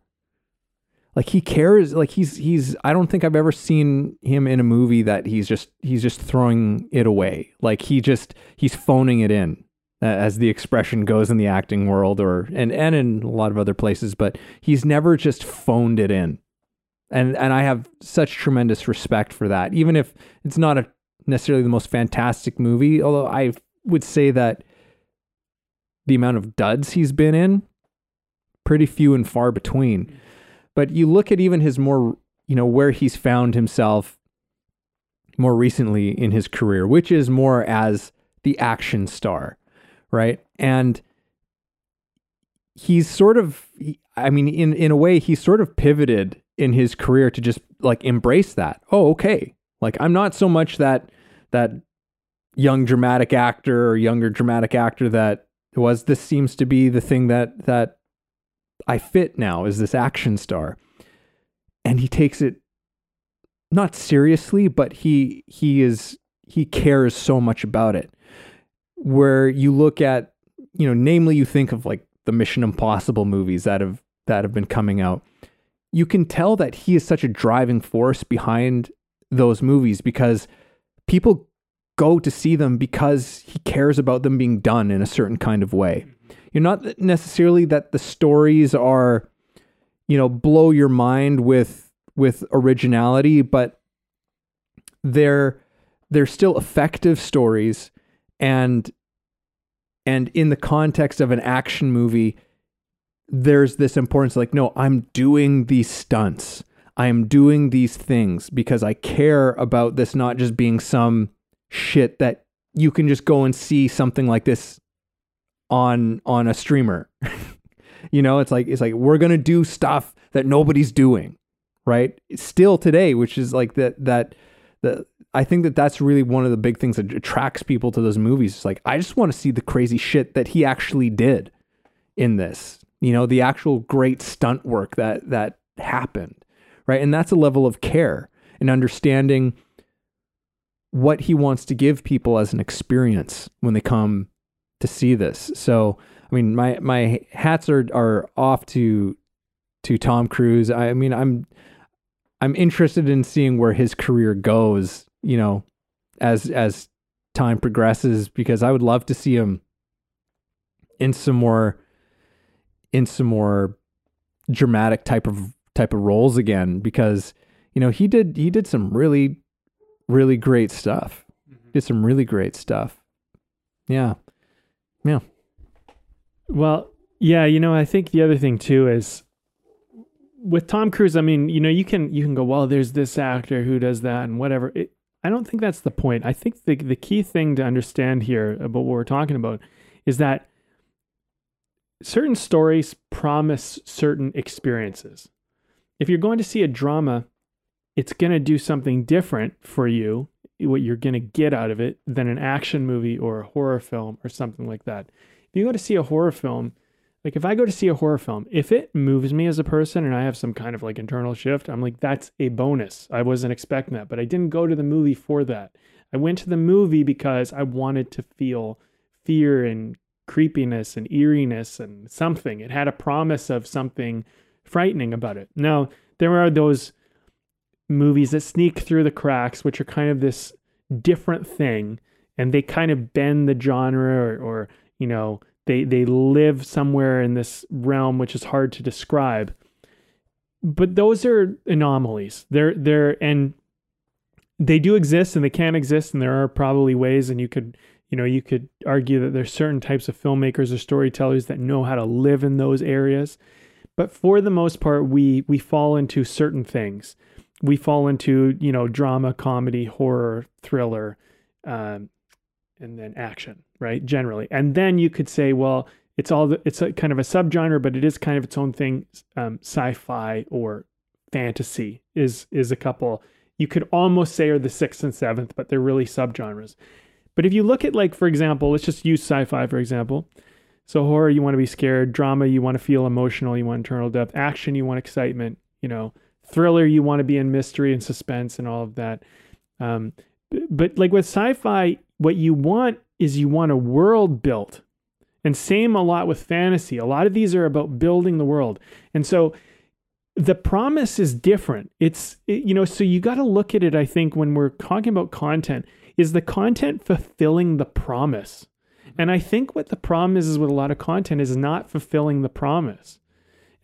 A: Like he cares like he's he's i don't think i've ever seen him in a movie that he's just he's just throwing it away. Like he just he's phoning it in as the expression goes in the acting world or and and in a lot of other places but he's never just phoned it in. And and i have such tremendous respect for that. Even if it's not a necessarily the most fantastic movie although i would say that the amount of duds he's been in pretty few and far between but you look at even his more, you know, where he's found himself more recently in his career, which is more as the action star, right? And he's sort of, I mean, in, in a way, he's sort of pivoted in his career to just like embrace that. Oh, okay. Like I'm not so much that, that young dramatic actor or younger dramatic actor that was this seems to be the thing that that I fit now is this action star. And he takes it not seriously, but he he is he cares so much about it. Where you look at, you know, namely you think of like the Mission Impossible movies that have that have been coming out. You can tell that he is such a driving force behind those movies because people go to see them because he cares about them being done in a certain kind of way. You're not necessarily that the stories are, you know, blow your mind with with originality, but they're they're still effective stories and and in the context of an action movie there's this importance like no i'm doing these stunts i am doing these things because i care about this not just being some shit that you can just go and see something like this on on a streamer. *laughs* you know, it's like it's like we're gonna do stuff that nobody's doing, right? Still today, which is like that that the I think that that's really one of the big things that attracts people to those movies. It's like I just want to see the crazy shit that he actually did in this. You know, the actual great stunt work that that happened, right? And that's a level of care and understanding what he wants to give people as an experience when they come to see this. So, I mean, my my hats are are off to to Tom Cruise. I, I mean, I'm I'm interested in seeing where his career goes. You know, as as time progresses, because I would love to see him in some more in some more dramatic type of type of roles again because you know he did he did some really really great stuff mm-hmm. did some really great stuff yeah yeah.
B: Well, yeah, you know, I think the other thing too is with Tom Cruise, I mean, you know, you can you can go, well, there's this actor who does that and whatever. It, I don't think that's the point. I think the the key thing to understand here about what we're talking about is that certain stories promise certain experiences. If you're going to see a drama, it's going to do something different for you what you're going to get out of it than an action movie or a horror film or something like that. If you go to see a horror film, like if I go to see a horror film, if it moves me as a person and I have some kind of like internal shift, I'm like, that's a bonus. I wasn't expecting that, but I didn't go to the movie for that. I went to the movie because I wanted to feel fear and creepiness and eeriness and something. It had a promise of something frightening about it. Now, there are those movies that sneak through the cracks, which are kind of this different thing and they kind of bend the genre or, or you know they they live somewhere in this realm which is hard to describe. But those are anomalies. They're they're and they do exist and they can exist and there are probably ways and you could you know you could argue that there's certain types of filmmakers or storytellers that know how to live in those areas. But for the most part we we fall into certain things we fall into you know drama comedy horror thriller um, and then action right generally. And then you could say well it's all the, it's a kind of a subgenre but it is kind of its own thing um, sci-fi or fantasy is is a couple. You could almost say are the sixth and seventh but they're really subgenres. But if you look at like for example let's just use sci-fi for example. So horror you want to be scared. Drama you want to feel emotional you want internal depth. Action you want excitement you know thriller you want to be in mystery and suspense and all of that. Um, but like with sci-fi what you want is you want a world built. And same a lot with fantasy. A lot of these are about building the world. And so the promise is different. It's you know so you got to look at it i think when we're talking about content is the content fulfilling the promise? And i think what the problem is, is with a lot of content is not fulfilling the promise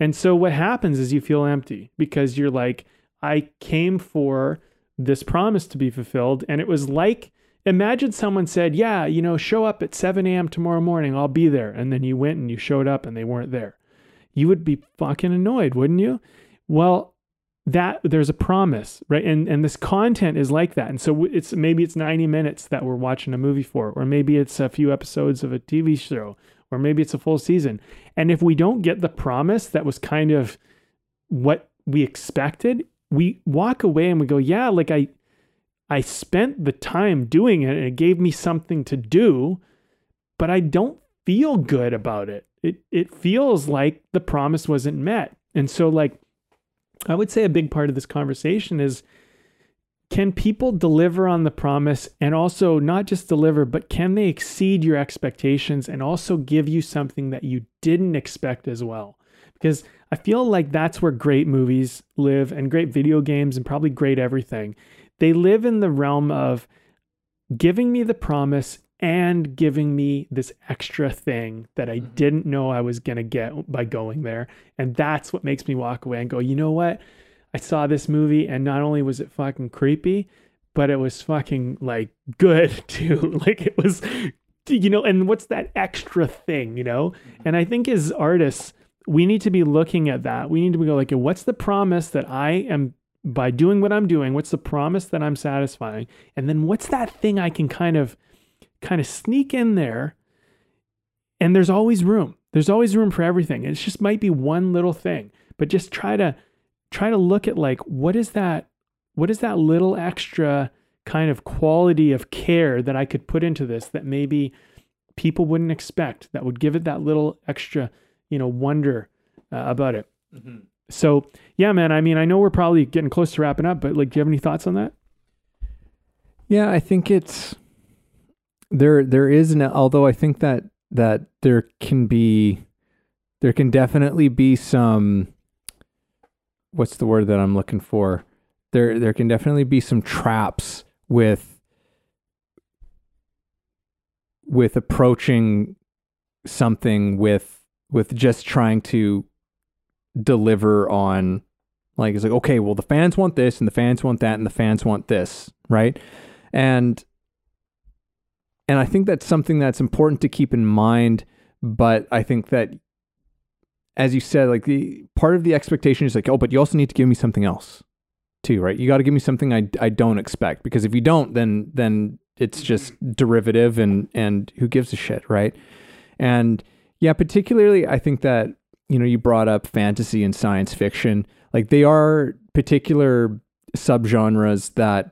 B: and so what happens is you feel empty because you're like, I came for this promise to be fulfilled. And it was like, imagine someone said, Yeah, you know, show up at 7 a.m. tomorrow morning, I'll be there. And then you went and you showed up and they weren't there. You would be fucking annoyed, wouldn't you? Well, that there's a promise, right? And and this content is like that. And so it's maybe it's 90 minutes that we're watching a movie for, or maybe it's a few episodes of a TV show, or maybe it's a full season. And if we don't get the promise that was kind of what we expected, we walk away and we go, yeah, like I I spent the time doing it and it gave me something to do, but I don't feel good about it. It it feels like the promise wasn't met. And so like I would say a big part of this conversation is can people deliver on the promise and also not just deliver, but can they exceed your expectations and also give you something that you didn't expect as well? Because I feel like that's where great movies live and great video games and probably great everything. They live in the realm of giving me the promise and giving me this extra thing that I mm-hmm. didn't know I was going to get by going there. And that's what makes me walk away and go, you know what? I saw this movie and not only was it fucking creepy, but it was fucking like good *laughs* too. *laughs* like it was, you know, and what's that extra thing, you know? Mm-hmm. And I think as artists, we need to be looking at that. We need to be go like, what's the promise that I am by doing what I'm doing? What's the promise that I'm satisfying? And then what's that thing I can kind of, kind of sneak in there? And there's always room. There's always room for everything. It just might be one little thing, but just try to try to look at like what is that what is that little extra kind of quality of care that I could put into this that maybe people wouldn't expect that would give it that little extra, you know, wonder uh, about it. Mm-hmm. So, yeah, man, I mean, I know we're probably getting close to wrapping up, but like, do you have any thoughts on that?
A: Yeah, I think it's there, there is an, although I think that, that there can be, there can definitely be some, what's the word that I'm looking for? There there can definitely be some traps with with approaching something with with just trying to deliver on like it's like okay well the fans want this and the fans want that and the fans want this right and and i think that's something that's important to keep in mind but i think that as you said, like the part of the expectation is like, oh, but you also need to give me something else too, right? You got to give me something I, I don't expect because if you don't, then then it's mm-hmm. just derivative and and who gives a shit, right? And yeah, particularly I think that you know you brought up fantasy and science fiction, like they are particular subgenres that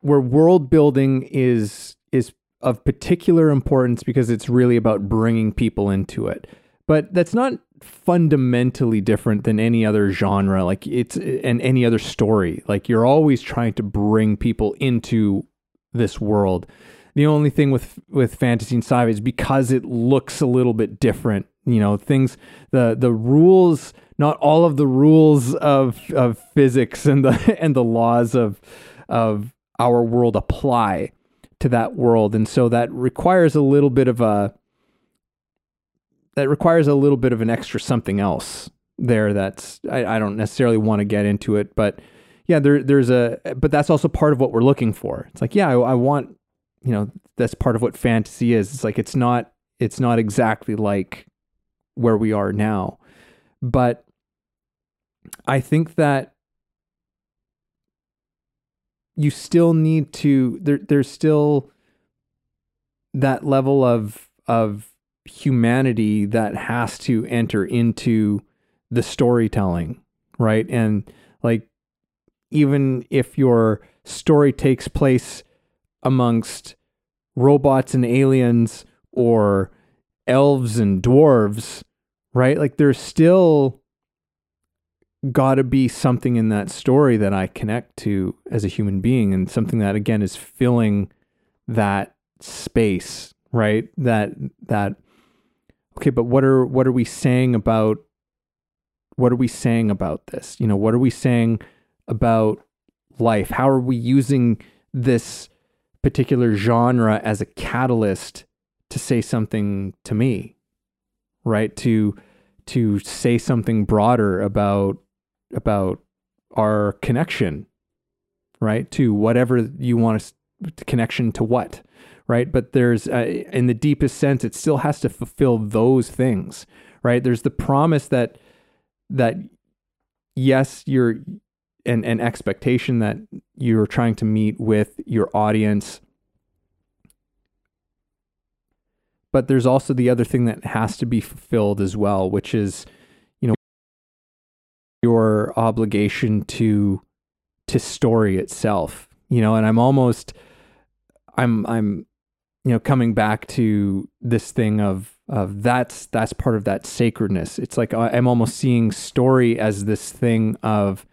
A: where world building is is of particular importance because it's really about bringing people into it. But that's not fundamentally different than any other genre like it's and any other story. Like you're always trying to bring people into this world. The only thing with with fantasy and sci-fi is because it looks a little bit different. You know, things the the rules, not all of the rules of of physics and the *laughs* and the laws of of our world apply to that world. And so that requires a little bit of a that requires a little bit of an extra something else there that's I, I don't necessarily want to get into it, but yeah, there there's a but that's also part of what we're looking for. It's like, yeah, I, I want you know, that's part of what fantasy is. It's like it's not it's not exactly like where we are now. But I think that you still need to there there's still that level of of humanity that has to enter into the storytelling, right? And like even if your story takes place amongst robots and aliens or elves and dwarves, right? Like there's still got to be something in that story that I connect to as a human being and something that again is filling that space, right? That that okay, but what are what are we saying about what are we saying about this? You know, what are we saying about life? How are we using this particular genre as a catalyst to say something to me? Right? To to say something broader about about our connection, right? To whatever you want to connection to what, right? But there's uh, in the deepest sense, it still has to fulfill those things, right? There's the promise that that yes, you're an, an expectation that you're trying to meet with your audience. But there's also the other thing that has to be fulfilled as well, which is your obligation to to story itself you know and i'm almost i'm i'm you know coming back to this thing of of that's that's part of that sacredness it's like uh, i'm almost seeing story as this thing of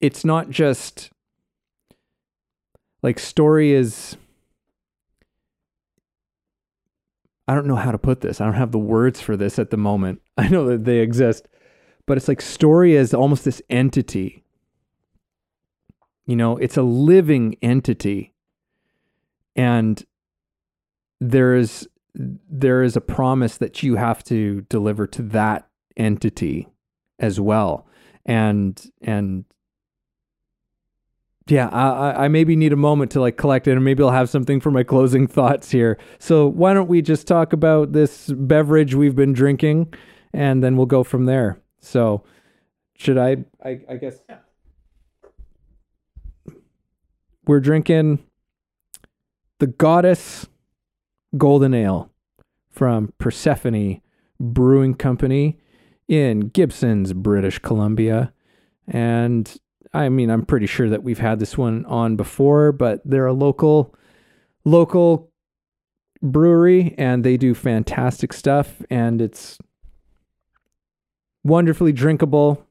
A: it's not just like story is I don't know how to put this. I don't have the words for this at the moment. *laughs* I know that they exist but it's like story is almost this entity. You know, it's a living entity. And there is there is a promise that you have to deliver to that entity as well. And and yeah, I, I maybe need a moment to like collect it, and maybe I'll have something for my closing thoughts here. So why don't we just talk about this beverage we've been drinking, and then we'll go from there. So, should I? I, I guess yeah. we're drinking the Goddess Golden Ale from Persephone Brewing Company in Gibsons, British Columbia. And I mean, I'm pretty sure that we've had this one on before, but they're a local local brewery and they do fantastic stuff and it's wonderfully drinkable,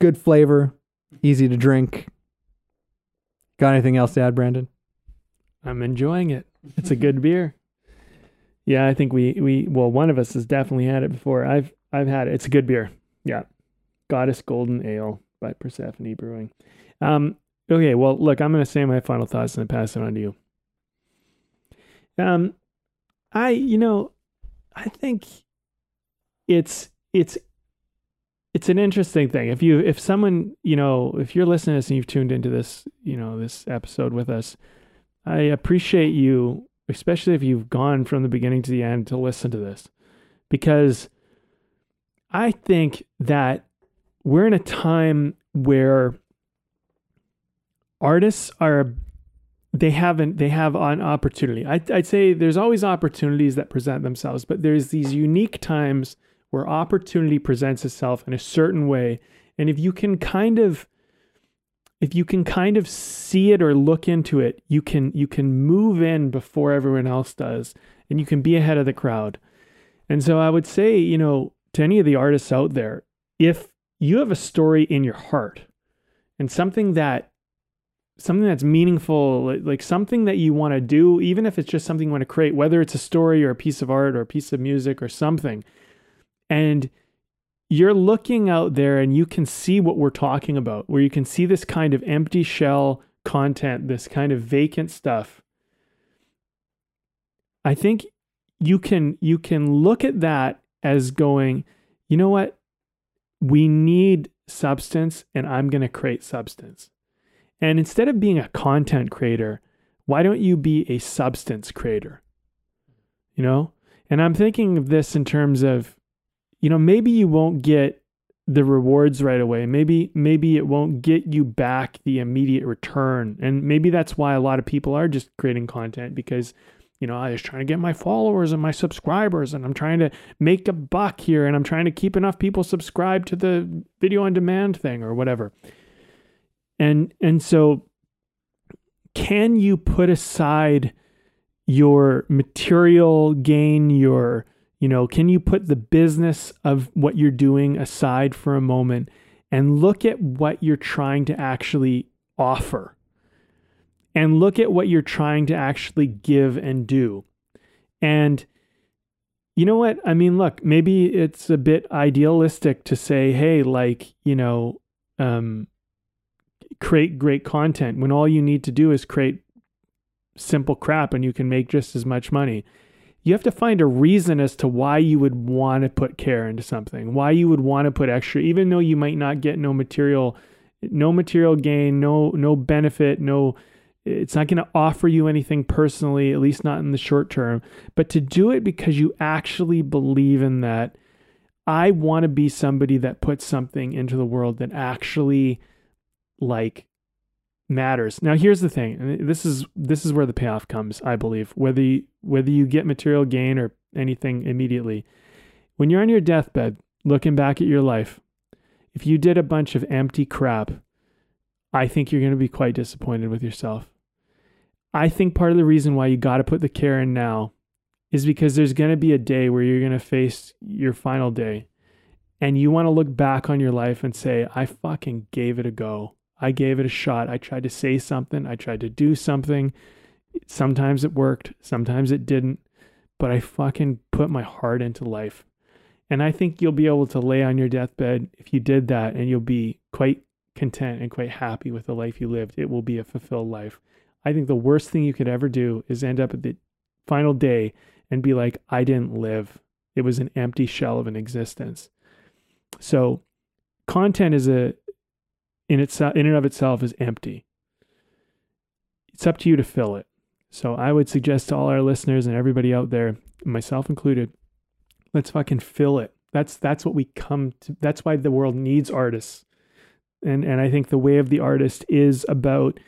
A: good flavor, easy to drink. Got anything else to add, Brandon?
B: I'm enjoying it. It's a *laughs* good beer. Yeah, I think we we well one of us has definitely had it before. I've I've had it. It's a good beer. Yeah. Goddess Golden Ale by Persephone Brewing. Um okay, well look, I'm gonna say my final thoughts and then pass it on to you. Um I you know, I think it's it's it's an interesting thing. If you if someone, you know, if you're listening to this and you've tuned into this, you know, this episode with us, I appreciate you, especially if you've gone from the beginning to the end to listen to this. Because I think that we're in a time where artists are they haven't they have an opportunity. I, I'd say there's always opportunities that present themselves, but there's these unique times where opportunity presents itself in a certain way. And if you can kind of if you can kind of see it or look into it, you can you can move in before everyone else does and you can be ahead of the crowd. And so I would say, you know, to any of the artists out there, if you have a story in your heart and something that something that's meaningful, like something that you want to do, even if it's just something you want to create, whether it's a story or a piece of art or a piece of music or something, and you're looking out there and you can see what we're talking about, where you can see this kind of empty shell content, this kind of vacant stuff. I think you can you can look at that as going, you know what? We need substance and I'm going to create substance. And instead of being a content creator, why don't you be a substance creator? You know? And I'm thinking of this in terms of, you know, maybe you won't get the rewards right away. Maybe maybe it won't get you back the immediate return. And maybe that's why a lot of people are just creating content because you know, I was trying to get my followers and my subscribers and I'm trying to make a buck here and I'm trying to keep enough people subscribed to the video on demand thing or whatever. And and so can you put aside your material gain, your you know, can you put the business of what you're doing aside for a moment and look at what you're trying to actually offer? and look at what you're trying to actually give and do. And you know what? I mean, look, maybe it's a bit idealistic to say, hey, like, you know, um, create great content when all you need to do is create simple crap and you can make just as much money. You have to find a reason as to why you would want to put care into something, why you would want to put extra, even though you might not get no material, no material gain, no no benefit, no it's not going to offer you anything personally, at least not in the short term, but to do it because you actually believe in that. I want to be somebody that puts something into the world that actually like matters. Now here's the thing, and this is this is where the payoff comes, I believe. Whether you, whether you get material gain or anything immediately. When you're on your deathbed, looking back at your life, if you did a bunch of empty crap, I think you're going to be quite disappointed with yourself. I think part of the reason why you got to put the care in now is because there's going to be a day where you're going to face your final day and you want to look back on your life and say, I fucking gave it a go. I gave it a shot. I tried to say something. I tried to do something. Sometimes it worked, sometimes it didn't, but I fucking put my heart into life. And I think you'll be able to lay on your deathbed if you did that and you'll be quite content and quite happy with the life you lived. It will be a fulfilled life. I think the worst thing you could ever do is end up at the final day and be like, I didn't live. It was an empty shell of an existence. So content is a in itself in and of itself is empty. It's up to you to fill it. So I would suggest to all our listeners and everybody out there, myself included, let's fucking fill it. That's that's what we come to that's why the world needs artists. And and I think the way of the artist is about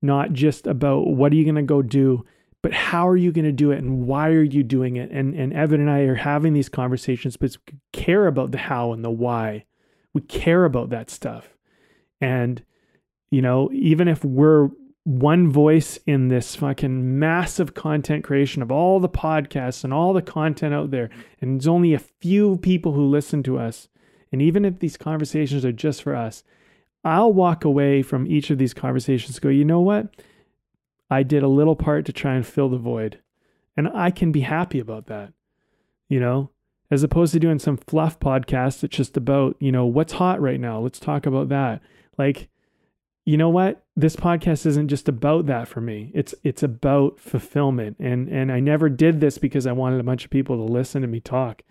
B: not just about what are you going to go do, but how are you going to do it and why are you doing it? And and Evan and I are having these conversations, but care about the how and the why. We care about that stuff. And you know, even if we're one voice in this fucking massive content creation of all the podcasts and all the content out there, and there's only a few people who listen to us, and even if these conversations are just for us, I'll walk away from each of these conversations go, you know what? I did a little part to try and fill the void. And I can be happy about that, you know, as opposed to doing some fluff podcast that's just about, you know, what's hot right now. Let's talk about that. Like, you know what? This podcast isn't just about that for me. It's it's about fulfillment. And and I never did this because I wanted a bunch of people to listen to me talk.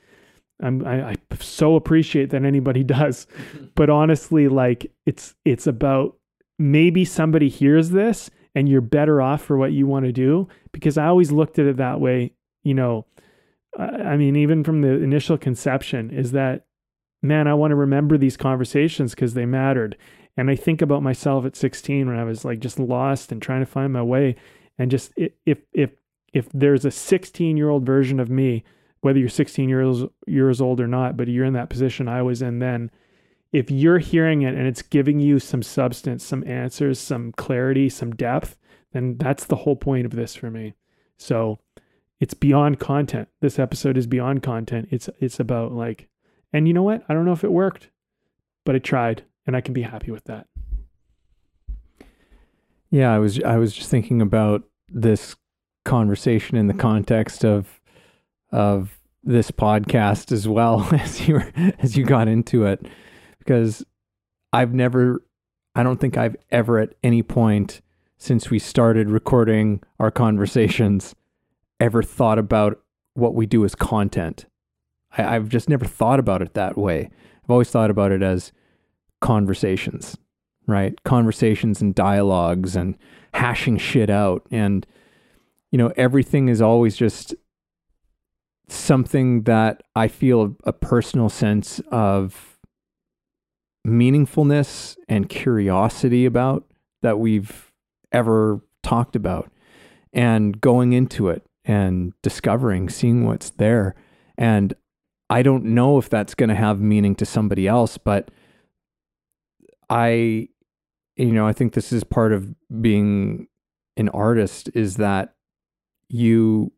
B: I'm, I, I so appreciate that anybody *laughs* does, *laughs* but honestly, like it's it's about maybe somebody hears this and you're better off for what you want to do because I always looked at it that way. You know, I mean, even from the initial conception, is that man, I want to remember these conversations because they mattered. And I think about myself at 16 when I was like just lost and trying to find my way, and just if if if there's a 16 year old version of me whether you're 16 years years old or not, but you're in that position I was in then. If you're hearing it and it's giving you some substance, some answers, some clarity, some depth, then that's the whole point of this for me. So it's beyond content. This episode is beyond content. It's it's about like, and you know what? I don't know if it worked, but I tried, and I can be happy with that.
A: Yeah, I was I was just thinking about this conversation in the mm-hmm. context of of this podcast as well *laughs* as you were, as you got into it because I've never I don't think I've ever at any point since we started recording our conversations ever thought about what we do as content. I, I've just never thought about it that way. I've always thought about it as conversations, right? Conversations and dialogues and hashing shit out. And, you know, everything is always just something that I feel a, personal sense of meaningfulness and curiosity about that we've ever talked about and going into it and discovering, seeing what's there. And I don't know if that's going to have meaning to somebody else, but I, you know, I think this is part of being an artist is that you,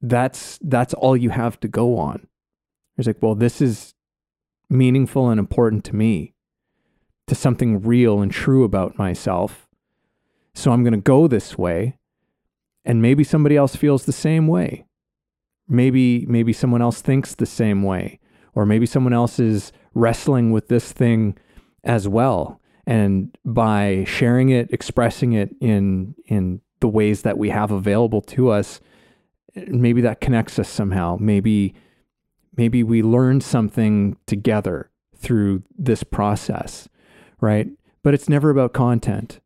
A: that's, that's all you have to go on. It's like, well, this is meaningful and important to me, to something real and true about myself. So I'm going to go this way. And maybe somebody else feels the same way. Maybe, maybe someone else thinks the same way. Or maybe someone else is wrestling with this thing as well. And by sharing it, expressing it in, in the ways that we have available to us, maybe that connects us somehow. Maybe maybe we learn something together through this process, right? But it's never about content.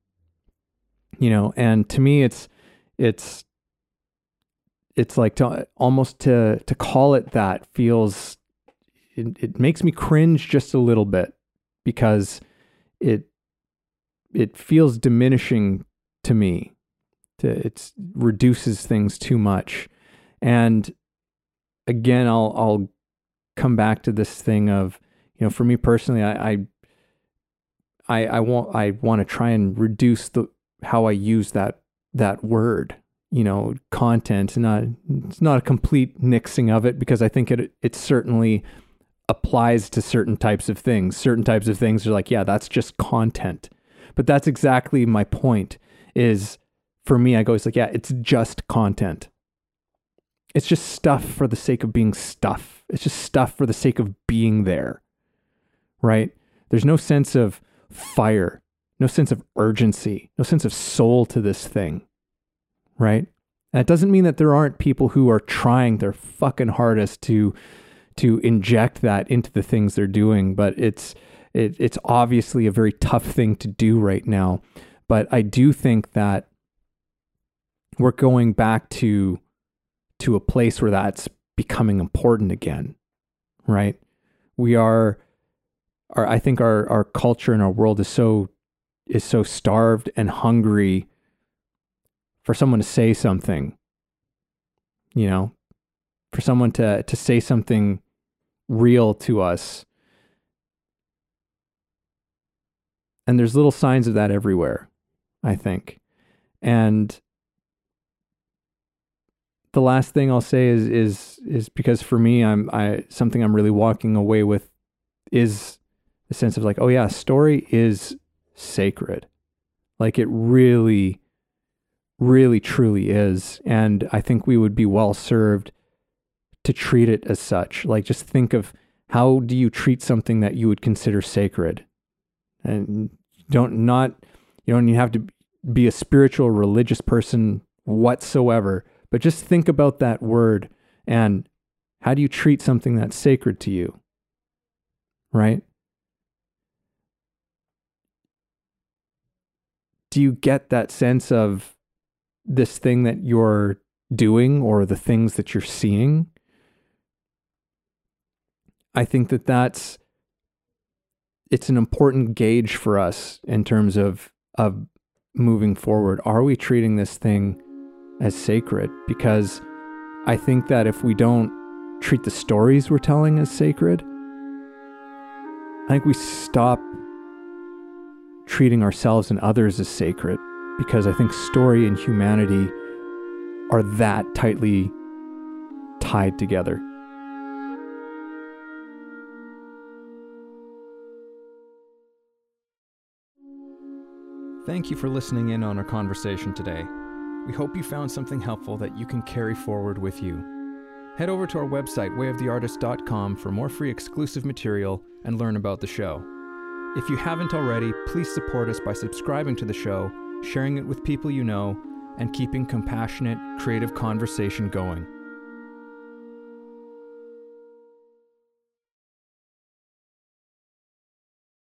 A: You know, and to me it's it's it's like to almost to to call it that feels it, it makes me cringe just a little bit because it it feels diminishing to me. It reduces things too much. And again i'll i'll come back to this thing of you know for me personally i i i, want i want to try and reduce the how i use that that word you know content not it's not a complete nixing of it because i think it it certainly applies to certain types of things certain types of things are like yeah that's just content but that's exactly my point is for me i go it's like yeah it's just content it's just stuff for the sake of being stuff. It's just stuff for the sake of being there. Right? There's no sense of fire, no sense of urgency, no sense of soul to this thing. Right? And it doesn't mean that there aren't people who are trying their fucking hardest to to inject that into the things they're doing, but it's it, it's obviously a very tough thing to do right now. But I do think that we're going back to to a place where that's becoming important again, right? We are, our, I think our, our culture and our world is so, is so starved and hungry for someone to say something, you know, for someone to, to say something real to us. And there's little signs of that everywhere, I think. And the last thing I'll say is is is because for me, I'm I something I'm really walking away with is the sense of like, oh yeah, story is sacred. Like it really, really truly is. And I think we would be well served to treat it as such. Like just think of how do you treat something that you would consider sacred? And don't not you don't have to be a spiritual religious person whatsoever but just think about that word and how do you treat something that's sacred to you? Right? Do you get that sense of this thing that you're doing or the things that you're seeing? I think that that's it's an important gauge for us in terms of of moving forward. Are we treating this thing as sacred because I think that if we don't treat the stories we're telling as sacred, I think we stop treating ourselves and others as sacred because I think story and humanity are that tightly tied together. Thank you for listening in on our conversation today. We hope you found something helpful that you can carry forward with you. Head over to our website, wayoftheartist.com, for more free exclusive material and learn about the show. If you haven't already, please support us by subscribing to the show, sharing it with people you know, and keeping compassionate, creative conversation going.